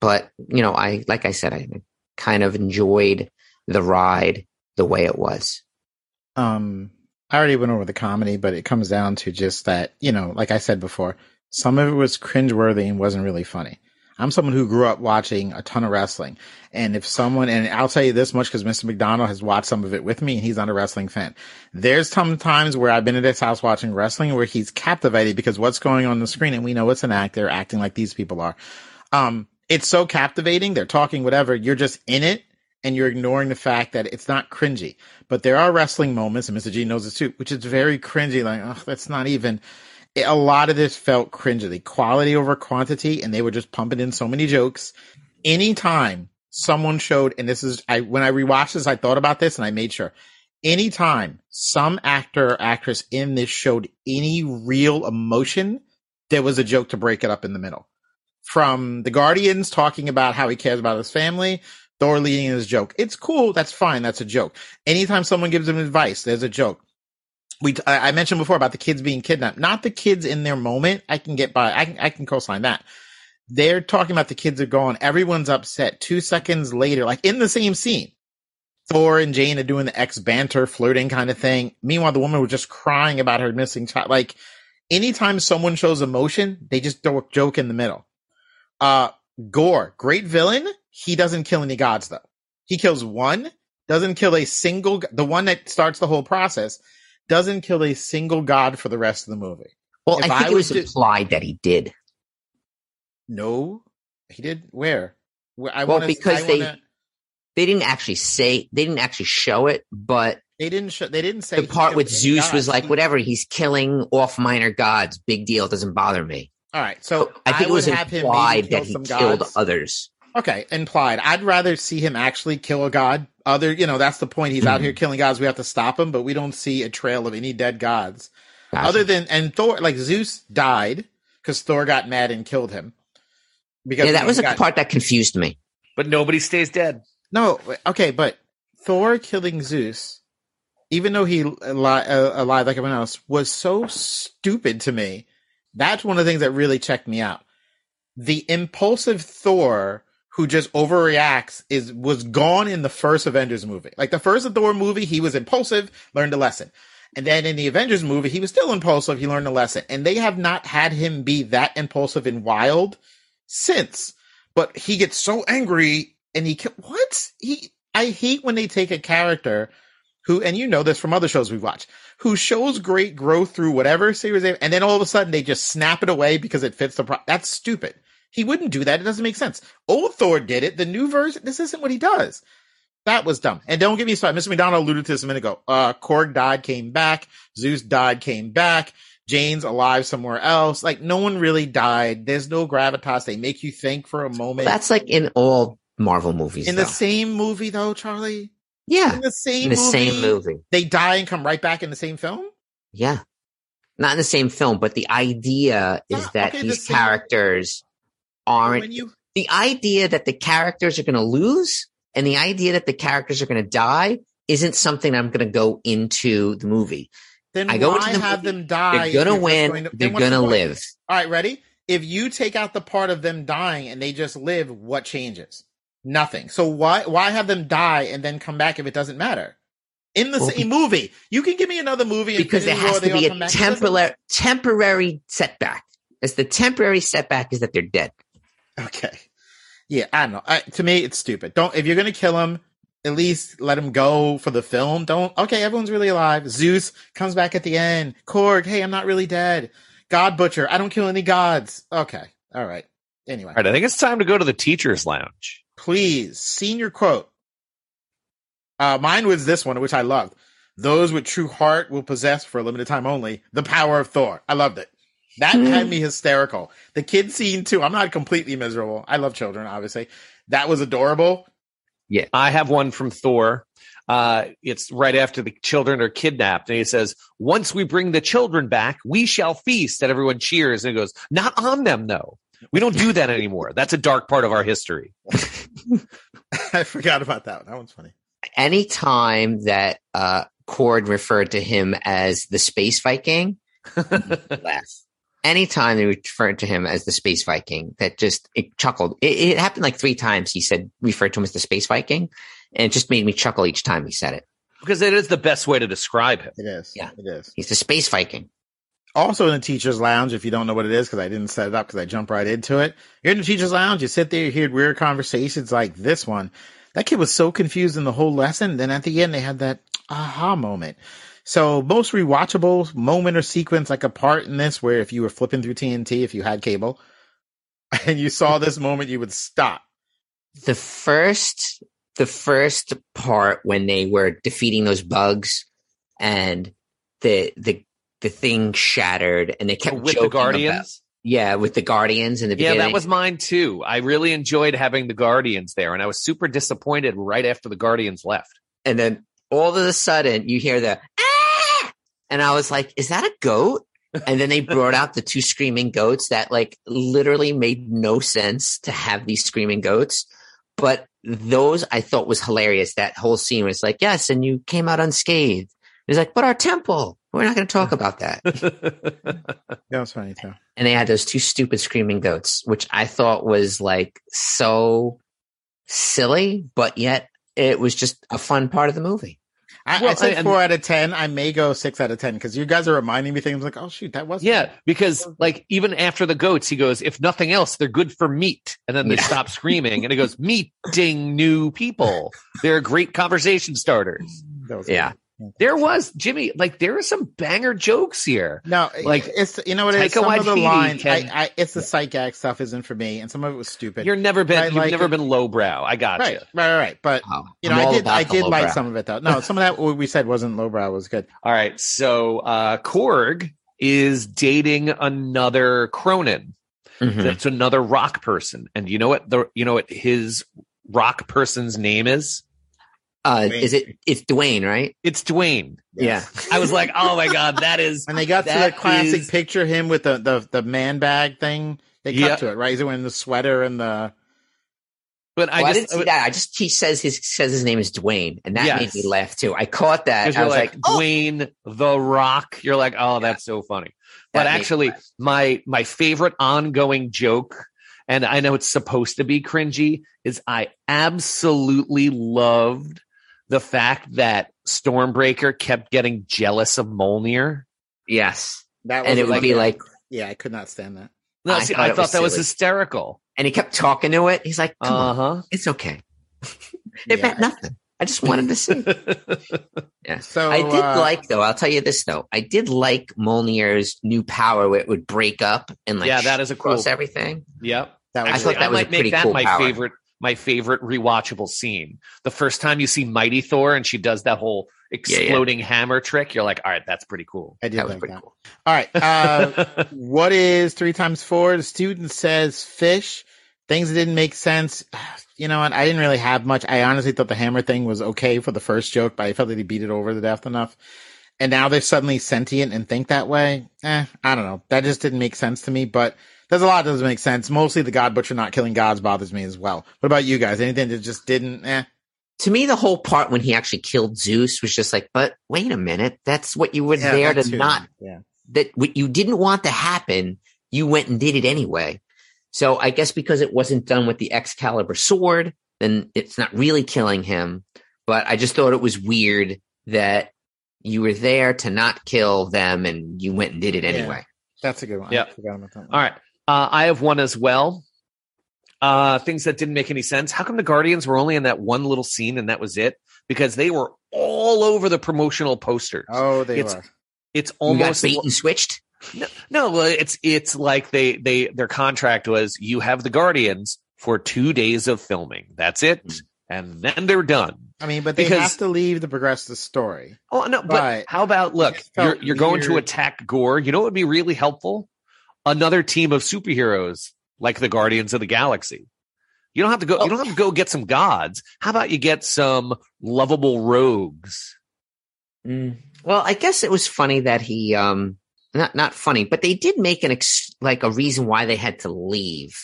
But, you know, I, like I said, I kind of enjoyed the ride the way it was. Um, I already went over the comedy, but it comes down to just that, you know, like I said before, some of it was cringeworthy and wasn't really funny. I'm someone who grew up watching a ton of wrestling. And if someone, and I'll tell you this much because Mr. McDonald has watched some of it with me and he's not a wrestling fan. There's some times where I've been at his house watching wrestling where he's captivated because what's going on the screen and we know it's an actor acting like these people are. Um, it's so captivating. They're talking whatever. You're just in it and you're ignoring the fact that it's not cringy. But there are wrestling moments, and Mr. G knows this too, which is very cringy. Like, oh, that's not even. A lot of this felt cringy, quality over quantity, and they were just pumping in so many jokes. Anytime someone showed, and this is, I when I rewatched this, I thought about this, and I made sure. Anytime some actor or actress in this showed any real emotion, there was a joke to break it up in the middle. from the Guardians talking about how he cares about his family. Thor leading his joke. It's cool. That's fine. That's a joke. Anytime someone gives him advice, there's a joke. We, I mentioned before about the kids being kidnapped, not the kids in their moment. I can get by. I can, I can co-sign that. They're talking about the kids are gone. Everyone's upset. Two seconds later, like in the same scene, Thor and Jane are doing the ex banter flirting kind of thing. Meanwhile, the woman was just crying about her missing child. Like anytime someone shows emotion, they just throw a joke in the middle. Uh, Gorr, great villain. He doesn't kill any gods though. He kills one, doesn't kill a single, the one that starts the whole process, doesn't kill a single god for the rest of the movie. Well, If I think I it was was to- implied that he did. No, he did. Where? Where I Well, wanna, because I they- wanna- They didn't actually say, they didn't actually show it, but they didn't show, they didn't say the part with Zeus was like, whatever, he's killing off minor gods. Big deal. Doesn't bother me. All right, so I think it was implied that he killed gods. others. Okay, implied. I'd rather see him actually kill a god. Other, you know, that's the point. He's Hmm. out here killing gods. We have to stop him, but we don't see a trail of any dead gods. Gotcha. Other than and Thor, like Zeus died because Thor got mad and killed him. Because yeah, that was he the got- part that confused me. But nobody stays dead. No, okay, but Thor killing Zeus, even though he ali- uh, alive like everyone else, was so stupid to me. That's one of the things that really checked me out. The impulsive Thor who just overreacts is was gone in the first Avengers movie. Like the first Thor movie, he was impulsive, learned a lesson. And then in the Avengers movie, he was still impulsive, he learned a lesson. And they have not had him be that impulsive and wild since. But he gets so angry and he ki- what? He I hate when they take a character who and you know this from other shows we've watched, who shows great growth through whatever series they and then all of a sudden they just snap it away because it fits the pro- that's stupid. He wouldn't do that. It doesn't make sense. Old Thor did it. The new version, this isn't what he does. That was dumb. And don't get me started. Mr. McDonald alluded to this a minute ago. Uh, Korg died, came back. Zeus died, came back. Jane's alive somewhere else. Like no one really died. There's no gravitas. They make you think for a moment. That's like in all Marvel movies. in the same movie though, Charlie. yeah, In the same in the movie, same movie. They die and come right back in the same film. Yeah. Not in the same film, but the idea is Ah, that okay, the these same- characters aren't When you the idea that the characters are going to lose and the idea that the characters are going to die isn't something I'm going to go into the movie. then I go why into the have movie, them die? They're going to you're just win. to- they're going to point? live. All right, ready? If you take out the part of them dying and they just live, what changes? Nothing. So why why have them die and then come back if it doesn't matter? In the Well, same movie, you can give me another movie Because there has to be a back. It doesn't- temporary temporary setback. As the temporary setback is that they're dead. Okay. Yeah, I don't know. I, to me, it's stupid. Don't if you're gonna kill him, at least let him go for the film. Don't. Okay, everyone's really alive. Zeus comes back at the end. Korg, hey, I'm not really dead. God Butcher, I don't kill any gods. Okay, all right. Anyway, All right, I think it's time to go to the teacher's lounge. please, senior quote. Uh, mine was this one, which I loved. Those with true heart will possess for a limited time only the power of Thor. I loved it. That Hmm. had me hysterical. The kid scene too. I'm not completely miserable. I love children, obviously. That was adorable. Yeah, I have one from Thor. Uh, it's right after the children are kidnapped, and he says, "Once we bring the children back, we shall feast." And everyone cheers, and he goes, "Not on them, though. We don't do that anymore. That's a dark part of our history." I forgot about that one. That one's funny. Any time that uh Korg referred to him as the space Viking, laugh. Anytime they referred to him as the space Viking, that just it chuckled. It, it happened like three times. He said referred to him as the space Viking, and it just made me chuckle each time he said it. because it is the best way to describe him. It is. Yeah. It is. He's the space Viking. Also in the teacher's lounge, if you don't know what it is, because I didn't set it up because I jumped right into it. You're in the teacher's lounge, you sit there, you hear weird conversations like this one. That kid was so confused in the whole lesson. Then at the end, they had that aha moment. So most rewatchable moment or sequence, like a part in this where if you were flipping through TNT, if you had cable, and you saw this moment, you would stop. The first, the first part when they were defeating those bugs, and the the the thing shattered, and they kept With the Guardians. about- yeah, with the Guardians in the Yeah, that was mine too. I really enjoyed having the Guardians there, and I was super disappointed right after the Guardians left. and then all of a sudden you hear the! And I was like, "Is that a goat?" and then they brought out the two screaming goats that like literally made no sense to have these screaming goats. But those I thought was hilarious. That whole scene was like, yes, and you came out unscathed. He's like, but our temple, we're not going to talk about that. That was funny too. and they had those two stupid screaming goats, which I thought was like so silly, but yet it was just a fun part of the movie. I, I Well, said and- four out of ten. I may go six out of ten because you guys are reminding me things like, oh shoot, that was Yeah, because like even after the goats, he goes, if nothing else, they're good for meat. And then they Yeah. stop screaming and he goes, meeting new people. They're great conversation starters. Yeah. There was Jimmy, like there are some banger jokes here. No, Like, like it's you know what it is. Taika Some of the lines, can- I, I, it's the sight gag stuff isn't for me, and some of it was stupid. You're never been, Right, you've like- never been lowbrow. I got right, you. right, right, right. But Oh, you know, I'm I all did, I did like lowbrow. some of it though. No, some of that what we said wasn't lowbrow was good. All right. So, uh, Korg is dating another Kronan. Mhm. That's another rock person. And you know what the, you know what his rock person's name is? Uh, Dwayne. is it? It's Dwayne, right? It's Dwayne. Yeah. I was like, oh my God, that is, And they got to That the classic is- picture of him with the, the the man bag thing. They cut Yeah. to it, right? He's wearing the sweater and the but I Well, I, just, didn't see that. I just he says his says his name is Dwayne, and that Yes. made me laugh too. I caught that. because I was like, like, oh, Dwayne the Rock. You're like, oh, that's so funny. But that made actually, laugh. my my favorite ongoing joke, and I know it's supposed to be cringy, is I absolutely loved the fact that Stormbreaker kept getting jealous of Mjolnir. yes, that and it would like- be like, yeah, I could not stand that. No, I see, thought I thought was that was hysterical. and he kept talking to it. He's like, come Uh on, huh. it's okay. it Yeah. meant nothing. I just wanted to see. Yeah. So I did uh, like though. I'll tell you this though. I did like Mjolnir's new power where it would break up and like Yeah, that is a cool- cross everything. yep. that was I Actually, thought I, that was a might make pretty that cool my power. favorite. My favorite rewatchable scene. The first time you see Mighty Thor and she does that whole yeah. exploding hammer trick, you're like, all right, that's pretty cool. I did That was pretty that. cool. All right. Uh, what is three times four? The student says fish. Things that didn't make sense. You know what? I didn't really have much. I honestly thought the hammer thing was okay for the first joke, but I felt that he beat it over the death enough. And now they're suddenly sentient and think that way. Eh, I don't know. That just didn't make sense to me, but there's a lot that doesn't make sense. Mostly the God Butcher not killing gods bothers me as well. What about you guys? Anything that just didn't, eh? To me, the whole part when he actually killed Zeus was just like, but wait a minute, that's what you were Yeah, there to too. not Yeah. that what you didn't want to happen, you went and did it anyway. So I guess because it wasn't done with the Excalibur sword, then it's not really killing him. But I just thought it was weird that you were there to not kill them and you went and did it Yeah. anyway. That's a good one. Yeah. I forgot about that one. All right. Uh, I have one as well. Uh, things that didn't make any sense. How come the Guardians were only in that one little scene and that was it? Because they were all over the promotional posters. Oh, they It's were. It's You got almost bait and switched. no, no. well, It's it's like they they their contract was you have the Guardians for two days of filming. That's it, Mm. and then they're done. I mean, but they Because- have to leave to progress the story. Oh no, but But how about look? You're you're going to attack Gorr. You know what would be really helpful? Another team of superheroes like the Guardians of the Galaxy. You don't have to go. Oh. You don't have to go get some gods. How about you get some lovable rogues? Mm. Well, I guess it was funny that he, um, not, not funny, but they did make an, ex- like a reason why they had to leave.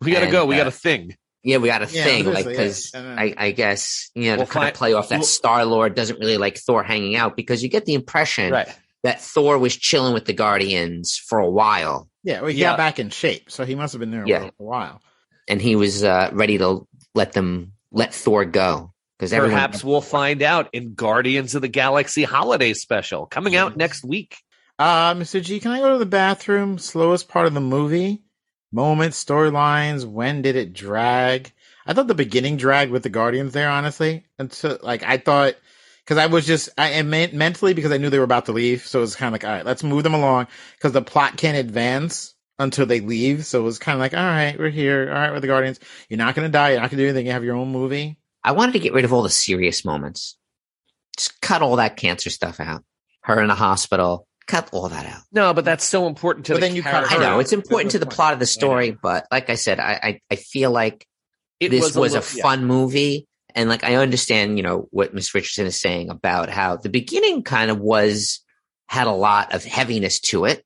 We got to And, go. We got uh, a thing. Yeah, we got a Yeah, thing, like, seriously, yeah. because I, I guess, you know, We'll to kind find- of play off that we'll- Star Lord doesn't really like Thor hanging out because you get the impression Right. That Thor was chilling with the Guardians for a while Yeah, well, he Yeah. got back in shape, so he must have been there Yeah. for a while. and he was uh, ready to let them let Thor go because everyone. Perhaps we'll find out in Guardians of the Galaxy holiday special coming out next week. Uh, Mr. G, can I go to the bathroom? Slowest part of the movie? Moments, storylines, when did it drag? I thought the beginning dragged with the Guardians there, honestly. And so, like, I thought, cause I was just, I and men- mentally, because I knew they were about to leave. So it was kind of like, all right, let's move them along because the plot can't advance until they leave. So it was kind of like, all right, we're here. All right, we're the Guardians. You're not going to die. You're not going to do anything. You have your own movie. I wanted to get rid of all the serious moments. Just cut all that cancer stuff out. Her in the hospital. Cut all that out. No, but that's so important to But the then you cut. I know it's important to the That's the plot of the point. story, but like I said, I I, I feel like It this was, a, little- yeah. fun movie, and like I understand, you know, what Miss Richardson is saying about how the beginning kind of was had a lot of heaviness to it.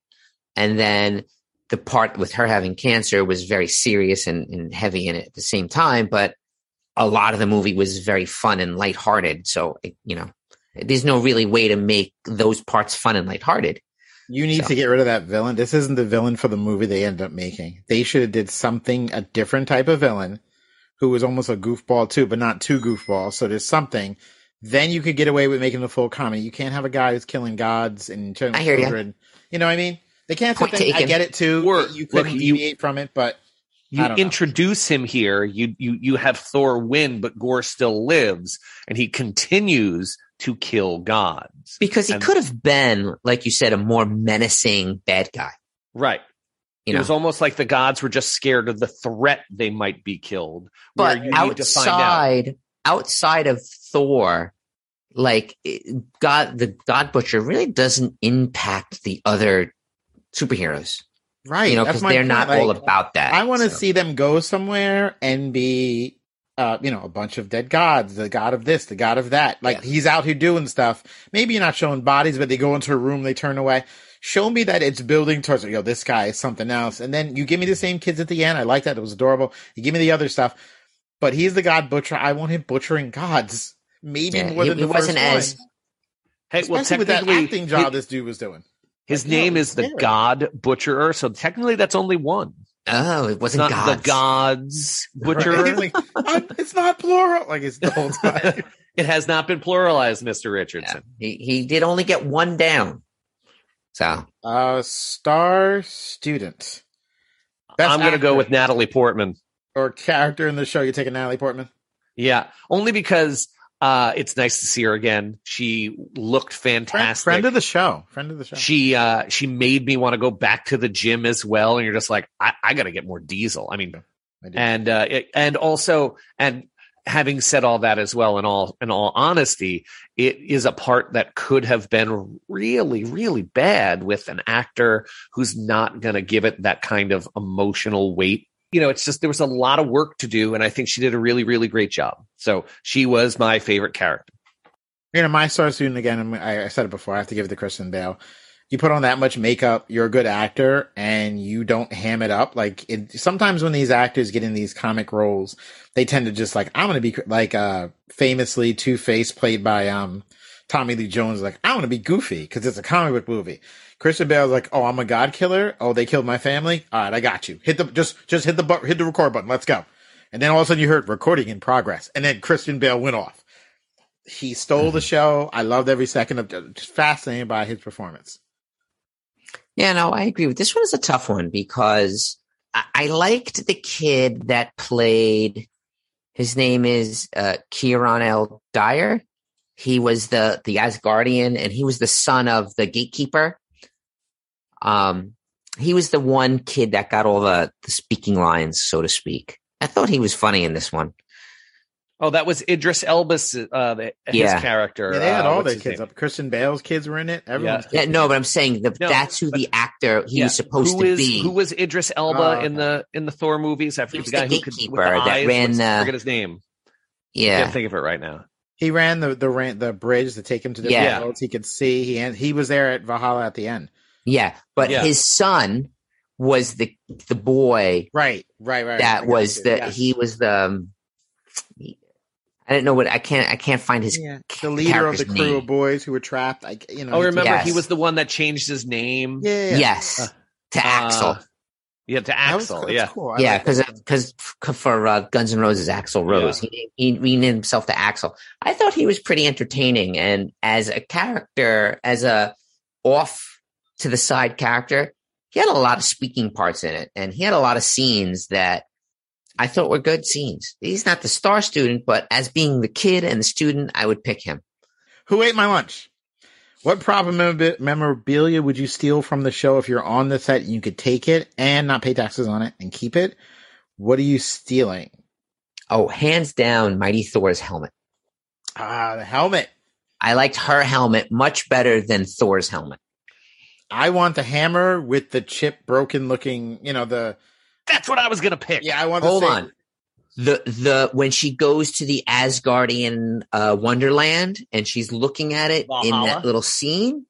And then the part with her having cancer was very serious and, and heavy in it at the same time. But a lot of the movie was very fun and lighthearted. So, it, you know, there's no really way to make those parts fun and lighthearted. You need So- to get rid of that villain. This isn't the villain for the movie they ended up making. They should have did something a different type of villain who was almost a goofball too, but not too goofball. So there's something. Then you could get away with making the full comedy. You can't have a guy who's killing gods and children. I hear ya. You know what I mean? They can't. Point Think, I get it too. Or- you couldn't look, you- deviate from it, but you I don't know. introduce him here you you you have thor win but Gorr still lives and he continues to kill gods Because he And- could have been, like you said, a more menacing bad guy. right You it was almost like the gods were just scared of the threat they might be killed where but you need to find out outside outside of Thor, like God, the God Butcher really doesn't impact the other superheroes. right. you know, because they're point. not Like, all about that. I want to so. see them go somewhere and be, uh, you know, a bunch of dead gods, the god of this, the god of that. Like Yeah. he's out here doing stuff. Maybe you're not showing bodies, but they go into a room, they turn away. Show me that it's building towards, yo, this guy is something else. And then you give me the same kids at the end. I like that. It was adorable. You give me the other stuff, but he's the god butcher. I want him butchering gods. Maybe Yeah, more he- than he the wasn't first as- one. hey well Especially with that technically acting job his, this dude was doing. his Like, name it's is the god butcherer so technically that's only one Oh, it wasn't not gods. the gods butcherer Right? Like, it's not plural. Like it's the whole time. it has not been pluralized mr richardson He he did only get one down. So Uh, star student. Best i'm gonna go with natalie portman or character in the show. You taking Natalie Portman? Yeah, only because uh, it's nice to see her again. She looked fantastic. friend of the show. Friend of the show. she uh, she made me want to go back to the gym as well. And you're just like, I, I got to get more diesel. I mean, I and uh, it, and also, and having said all that as well, in all in all honesty, it is a part that could have been really really bad with an actor who's not going to give it that kind of emotional weight. You know, it's just there was a lot of work to do, and I think she did a really really great job. So she was my favorite character. you know, my star student again. I said it before. I have to give it to Christian Bale. You put on that much makeup, you're a good actor, and you don't ham it up. Like it, sometimes when these actors get in these comic roles, they tend to just like I'm going to be like uh famously Two Face played by um Tommy Lee Jones. Like I want to be goofy because it's a comic book movie. Christian Bale's like, oh, I'm a god killer. Oh, they killed my family. All right, I got you. Hit the just just hit the bu- hit the record button. Let's go. And then all of a sudden you heard recording in progress, and then Christian Bale went off. He stole the show. I loved every second of just fascinated by his performance. Yeah, no, I agree with this one is a tough one because I, I liked the kid that played. His name is uh, Kieron L. Dyer. He was the the Asgardian, and he was the son of the gatekeeper. Um, he was the one kid that got all the, the speaking lines, so to speak. I thought he was funny in this one. Oh, that was Idris Elba's uh, the, his Yeah. character. Yeah, they had uh, all what's their kids name? up. Christian Bale's kids were in it. Everyone's Yeah, kids no, but I'm saying that No, that's who the actor he Yeah, was supposed Who to is- be. Who was Idris Elba Oh, in the in the Thor movies? I forget was the guy the who could with gatekeeper the that eyes. ran, What's- uh, forget his name. I yeah, can't think of it right now. He ran the the ran, the bridge to take him to the Yeah. worlds. He could see. He he was there at Valhalla at the end. yeah. But Yeah. his son was the the boy Right, right, right. That got was you. the Yes. he was the um, he- I didn't know what I can't I can't find his yeah, the leader of the crew name. of boys who were trapped. Like you know. Oh, remember Yes. he was the one that changed his name. Yeah, yeah. yes Uh, to Axl Uh, yeah, to Axl. cool. Yeah. cool. I yeah like that. because because for uh, Guns N' Roses Axl Rose he, he renamed himself to Axl I thought he was pretty entertaining and as a character as a off to the side character he had a lot of speaking parts in it and he had a lot of scenes that I thought were good scenes he's not the star student but as being the kid and the student I would pick him Who ate my lunch? What memorab- memorabilia would you steal from the show if you're on the set and you could take it and not pay taxes on it and keep it? What are you stealing? oh hands down Mighty Thor's helmet Ah, the helmet. I liked her helmet much better than Thor's helmet I want the hammer with the chip broken looking, you know, the That's what I was gonna pick. yeah, I want Hold the on. The the when she goes to the Asgardian uh, Wonderland and she's looking at it in that little scene,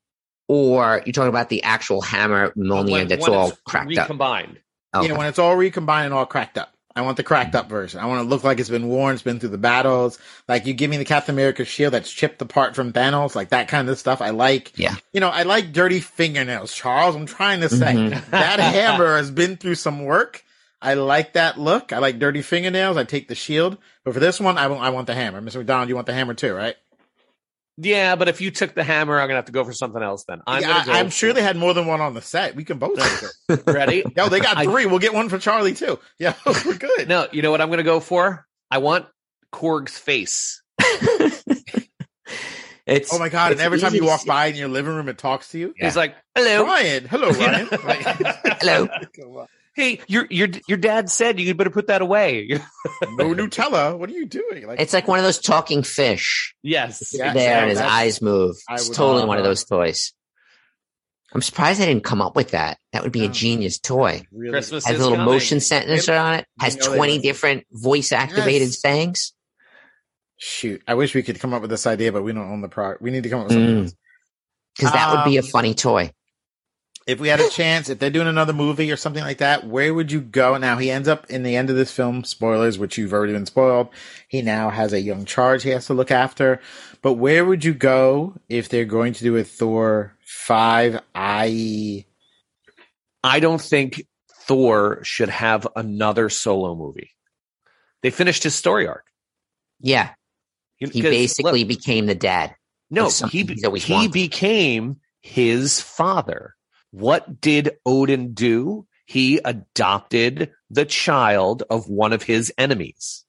or you're talking about the actual hammer Mjolnir When- that's when all it's cracked up. recombined. Okay. Yeah, when it's all recombined and all cracked up. I want the cracked up version. I want it to look like it's been worn, it's been through the battles. Like you give me the Captain America shield that's chipped apart from Thanos, like that kind of stuff. I like. Yeah. You know, I like dirty fingernails, Charles. I'm trying to say Mhm. that hammer has been through some work. I like that look. I like dirty fingernails. I take the shield, but for this one, I want I want the hammer. Mr. McDonald, you want the hammer too, right? Yeah, but if you took the hammer, I'm gonna have to go for something else. Then I'm yeah, go. I, am sure they had more than one on the set. We can both take it. ready. Yo, they got I- three. We'll get one for Charlie too. Yeah, we're good. No, you know what I'm gonna go for? I want Korg's face. it's Oh my god! And it's every time you walk by in your living room, it talks to you. Yeah. He's like, "Hello, Ryan, hello, Ryan. Hello. Hey, your your your dad said you better put that away." no Nutella. What are you doing? Like, It's like one of those talking fish yes, Yeah, there, and his eyes move. It's totally one of uh, those toys. I'm surprised I didn't come up with that. That would be a genius toy. really, Christmas Has is a little coming. motion sensor on it. Has You know 20 must- different voice activated Yes. sayings. Shoot, I wish we could come up with this idea, but we don't own the product. We need to come up with something Mm. else. Because that would be a Um, funny toy. If we had a chance, if they're doing another movie or something like that, where would you go? Now he ends up in the end of this film. Spoilers, which you've already been spoiled. He now has a young charge he has to look after. But where would you go if they're going to do a Thor five? I I don't think Thor should have another solo movie. They finished his story arc. Yeah. You- He 'cause, basically look, became the dad. no, of he he wanted. became his father. What did Odin do? He adopted the child of one of his enemies,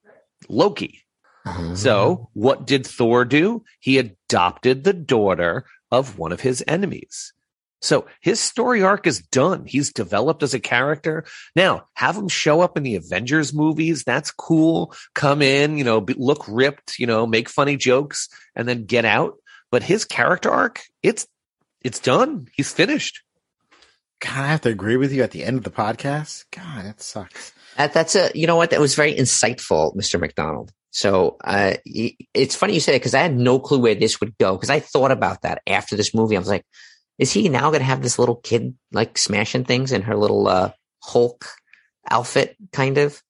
Loki. Mm-hmm. So, what did Thor do? He adopted the daughter of one of his enemies. So, his story arc is done. He's developed as a character. Now, have him show up in the Avengers movies. That's cool. Come in, you know, be, look ripped, you know, make funny jokes and then get out. But his character arc, it's it's done. He's finished. God, I have to agree with you at the end of the podcast. God, that sucks. That, that's a, you know what? That was very insightful, Mr. McDonald. So, uh, it's funny you say it because I had no clue where this would go. Cause I thought about that after this movie. I was like, is he now going to have this little kid like smashing things in her little, uh, Hulk outfit kind of?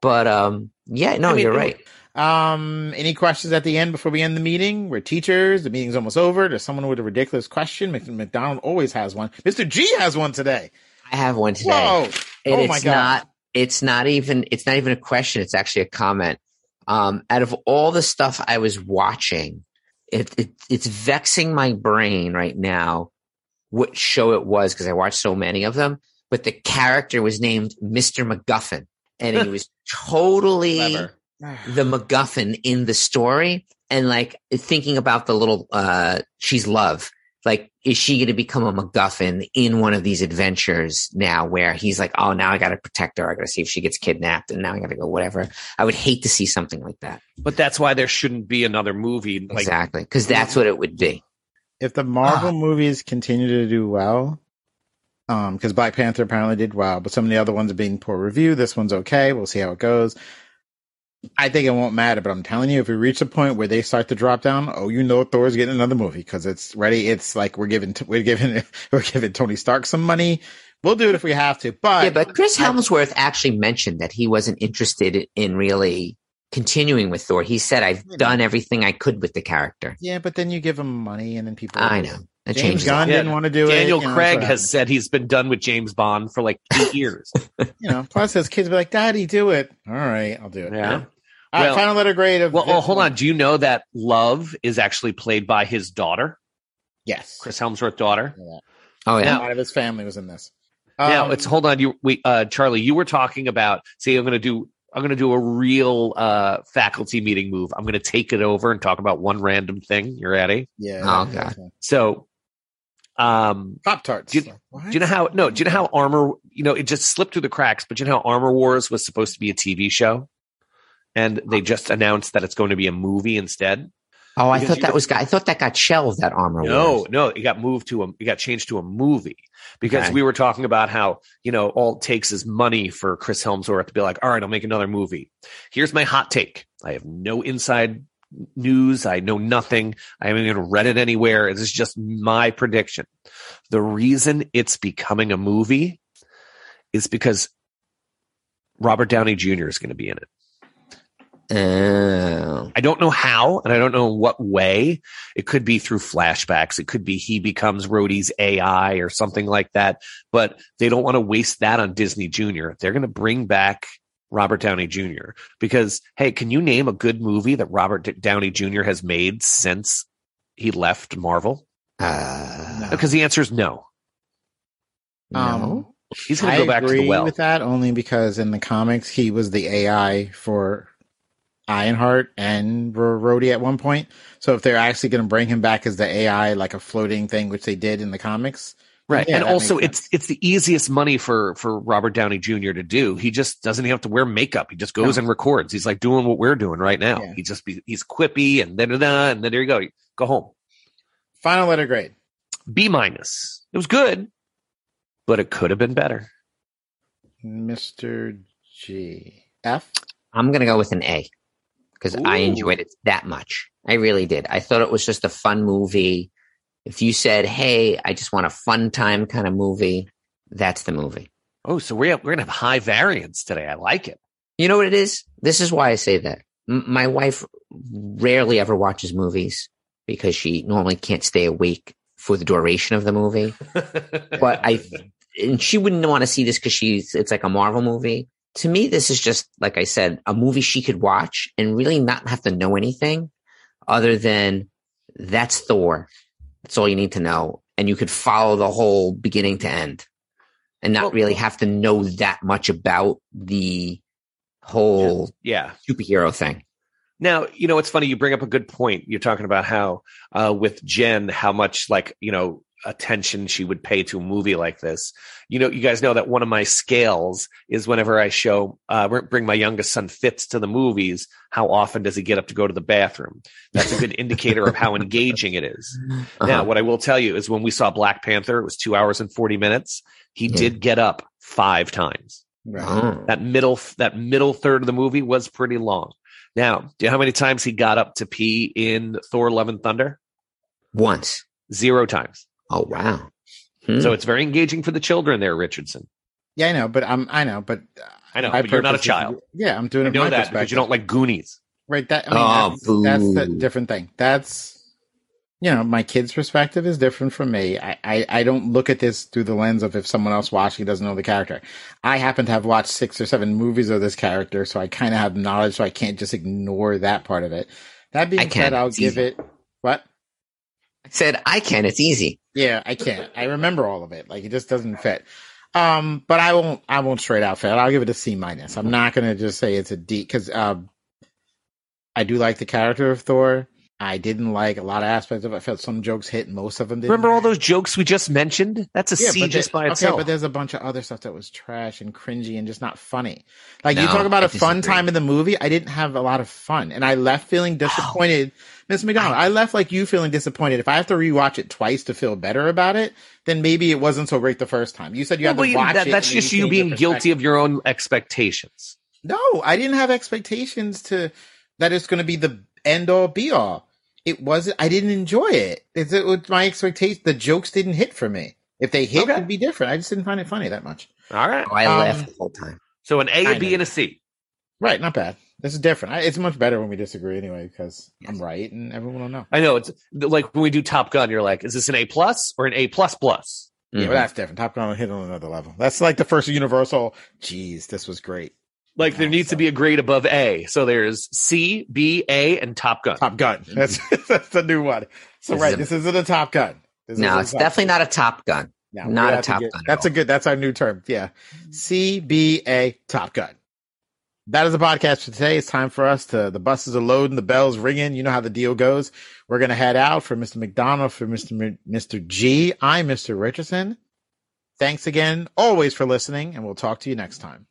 But, um, yeah, no, I mean, you're it- right. Um, any questions at the end before we end the meeting? We're teachers. The meeting's almost over. There's someone with a ridiculous question. McDonald always has one. Mr. G has one today. I have one today. Whoa. And Oh my it's God. not it's not even it's not even a question it's actually a comment um out of all the stuff i was watching it, it it's vexing my brain right now what show it was because i watched so many of them but the character was named mr mcguffin and he was totally Clever. the MacGuffin in the story and like thinking about the little uh she's love. Like, is she gonna become a MacGuffin in one of these adventures now where he's like, Oh, now I gotta protect her, I gotta see if she gets kidnapped and now I gotta go whatever. I would hate to see something like that. But that's why there shouldn't be another movie. Like, exactly. Because that's what it would be. If the Marvel Ah. movies continue to do well, um, because Black Panther apparently did well, but some of the other ones are being poor review. This one's okay. We'll see how it goes. I think it won't matter, but I'm telling you, if we reach a point where they start to drop down, oh, you know, Thor's getting another movie because it's ready. It's like we're giving, we're giving, we're giving Tony Stark some money. We'll do it if we have to, but yeah, but Chris Hemsworth actually mentioned that he wasn't interested in really continuing with Thor. He said, I've done everything I could with the character. yeah, but then you give him money and then people. I know. That James changes. Gunn Yeah. didn't want to do it. Daniel you know, Craig has said he's been done with James Bond for like eight years. you know, plus his kids be like, Daddy, do it. All right, I'll do it. Yeah. All right, Well- final letter grade of. Well, oh, hold one. on. Do you know that Love is actually played by his daughter, Yes. Chris Hemsworth daughter? Oh, yeah. A lot of his family was in this. now Um, it's hold on. You, we, uh, Charlie, you were talking about. See, I'm going to do. I'm going to do a real uh, faculty meeting move. I'm going to take it over and talk about one random thing. You're ready? Yeah. Oh, God. So, um, Pop tarts. Do Do you know how? No. Do you know how Armor? You know, it just slipped through the cracks. But you know how Armor Wars was supposed to be a TV show, and they just announced that it's going to be a movie instead. Oh, I Because thought you- that was, I thought that got shelved, that armor. No, Wars. no, no, it got moved to a, it got changed to a movie because Okay. we were talking about how, you know, all it takes is money for Chris Hemsworth to be like, all right, I'll make another movie. Here's my hot take. I have no inside news. I know nothing. I haven't even read it anywhere. This is just my prediction. The reason it's becoming a movie is because Robert Downey Jr. is going to be in it. Oh. I don't know how, and I don't know what way. It could be through flashbacks. It could be he becomes Rhodey's AI or something like that. But they don't want to waste that on Disney Jr. They're going to bring back Robert Downey Jr. because, hey, can you name a good movie that Robert Downey Jr. has made since he left Marvel? Uh, Because the answer is no. no. Um, He's going I to go back to agree the well. with that only because in the comics he was the AI for Ironheart and R- Rhodey at one point. So if they're actually going to bring him back as the AI, like a floating thing, which they did in the comics, Right. Yeah, and also it's it's the easiest money for for Robert Downey Jr. to do. He just doesn't have to wear makeup. He just goes No. and records. He's like doing what we're doing right now. Yeah. He just be he's quippy and da da da and then there you go. Go home. final letter grade. B minus. It was good, but it could have been better. Mr. G. F. I'm gonna go with an A because I enjoyed it that much. I really did. I thought it was just a fun movie. If you said, "Hey, I just want a fun time kind of movie," that's the movie. Oh, so we're we're gonna have high variance today. I like it. You know what it is? This is why I say that. M- my wife rarely ever watches movies because she normally can't stay awake for the duration of the movie. But I, and she wouldn't want to see this because she's, it's like a Marvel movie. To me, this is just, like I said, a movie she could watch and really not have to know anything other than that's Thor. That's all you need to know. And you could follow the whole beginning to end and not Well- really have to know that much about the whole yeah. superhero thing. Now, you know, it's funny. You bring up a good point. You're talking about how, uh, with Jen, how much like, you know, attention she would pay to a movie like this. You know, you guys know that one of my scales is whenever I show, uh, bring my youngest son Fitz to the movies, how often does he get up to go to the bathroom? That's a good indicator of how engaging it is. Now, Uh-huh. what I will tell you is when we saw Black Panther, it was two hours and 40 minutes. He Yeah. did get up five times. Right. Oh. That middle, that middle third of the movie was pretty long. Now, do you know how many times he got up to pee in Thor: Love and Thunder? Once. Zero times. Oh wow. Hmm. So it's very engaging for the children there, Richardson. Yeah, I know, but I'm, I know, but uh, I know, but you're not a purpose is- child. yeah, I'm doing I it know that because you don't like Goonies. Right. That I mean, Oh, that's, that's the different thing. That's you know, my kid's perspective is different from me. I, I, I don't look at this through the lens of if someone else watching doesn't know the character. I happen to have watched six or seven movies of this character, so I kind of have knowledge, so I can't just ignore that part of it. That being I can. said, I'll It's give easy. it what? I said I can. It's easy. Yeah, I can't. I remember all of it. Like it just doesn't fit. Um, but I won't. I won't straight out fit. I'll give it a C minus. I'm not gonna just say it's a D because um, I do like the character of Thor. I didn't like a lot of aspects of it. I felt some jokes hit, most of them didn't. Remember all those jokes we just mentioned? That's a Yeah, but just there- by itself. Okay, but there's a bunch of other stuff that was trash and cringy and just not funny. Like you talk about I a fun time in the movie, I didn't have a lot of fun, and I left feeling disappointed. Miss McDonald, I left like you feeling disappointed. If I have to rewatch it twice to feel better about it, then maybe it wasn't so great the first time. You said you Well, had to watch that- it. that's just you being guilty of your own expectations. No, I didn't have expectations to that it's going to be the end all be all. It wasn't. I didn't enjoy it. It's, it was my expectation. The jokes didn't hit for me. If they hit, Okay. it'd be different. I just didn't find it funny that much. All right. Oh, I Um, laughed the whole time. So an A, I a B, know. and a C. Right, not bad. This is different. I, it's much better when we disagree anyway because I'm right and everyone will know. I know it's like when we do Top Gun, you're like, is this an A plus or an A plus plus? Yeah, Mhm. but that's different. Top Gun will hit on another level. That's like the first Universal. Geez, this was great. Like there needs to be a grade above A. So there's C, B, A, and Top Gun. Top Gun. Mm-hmm. That's that's the new one. So This right, is a- this isn't a Top Gun. This no, it's definitely Gun. not a Top Gun. No, not a have to Top get- Gun at That's a good. That's our new term. Yeah, mm-hmm. C B A Top Gun. That is the podcast for today. It's time for us to. The buses are loading, the bells ringing. You know how the deal goes. We're gonna head out for Mr. McDonald, for Mr. M- Mr. G. I'm Mr. Richardson. Thanks again, always for listening, and we'll talk to you next time.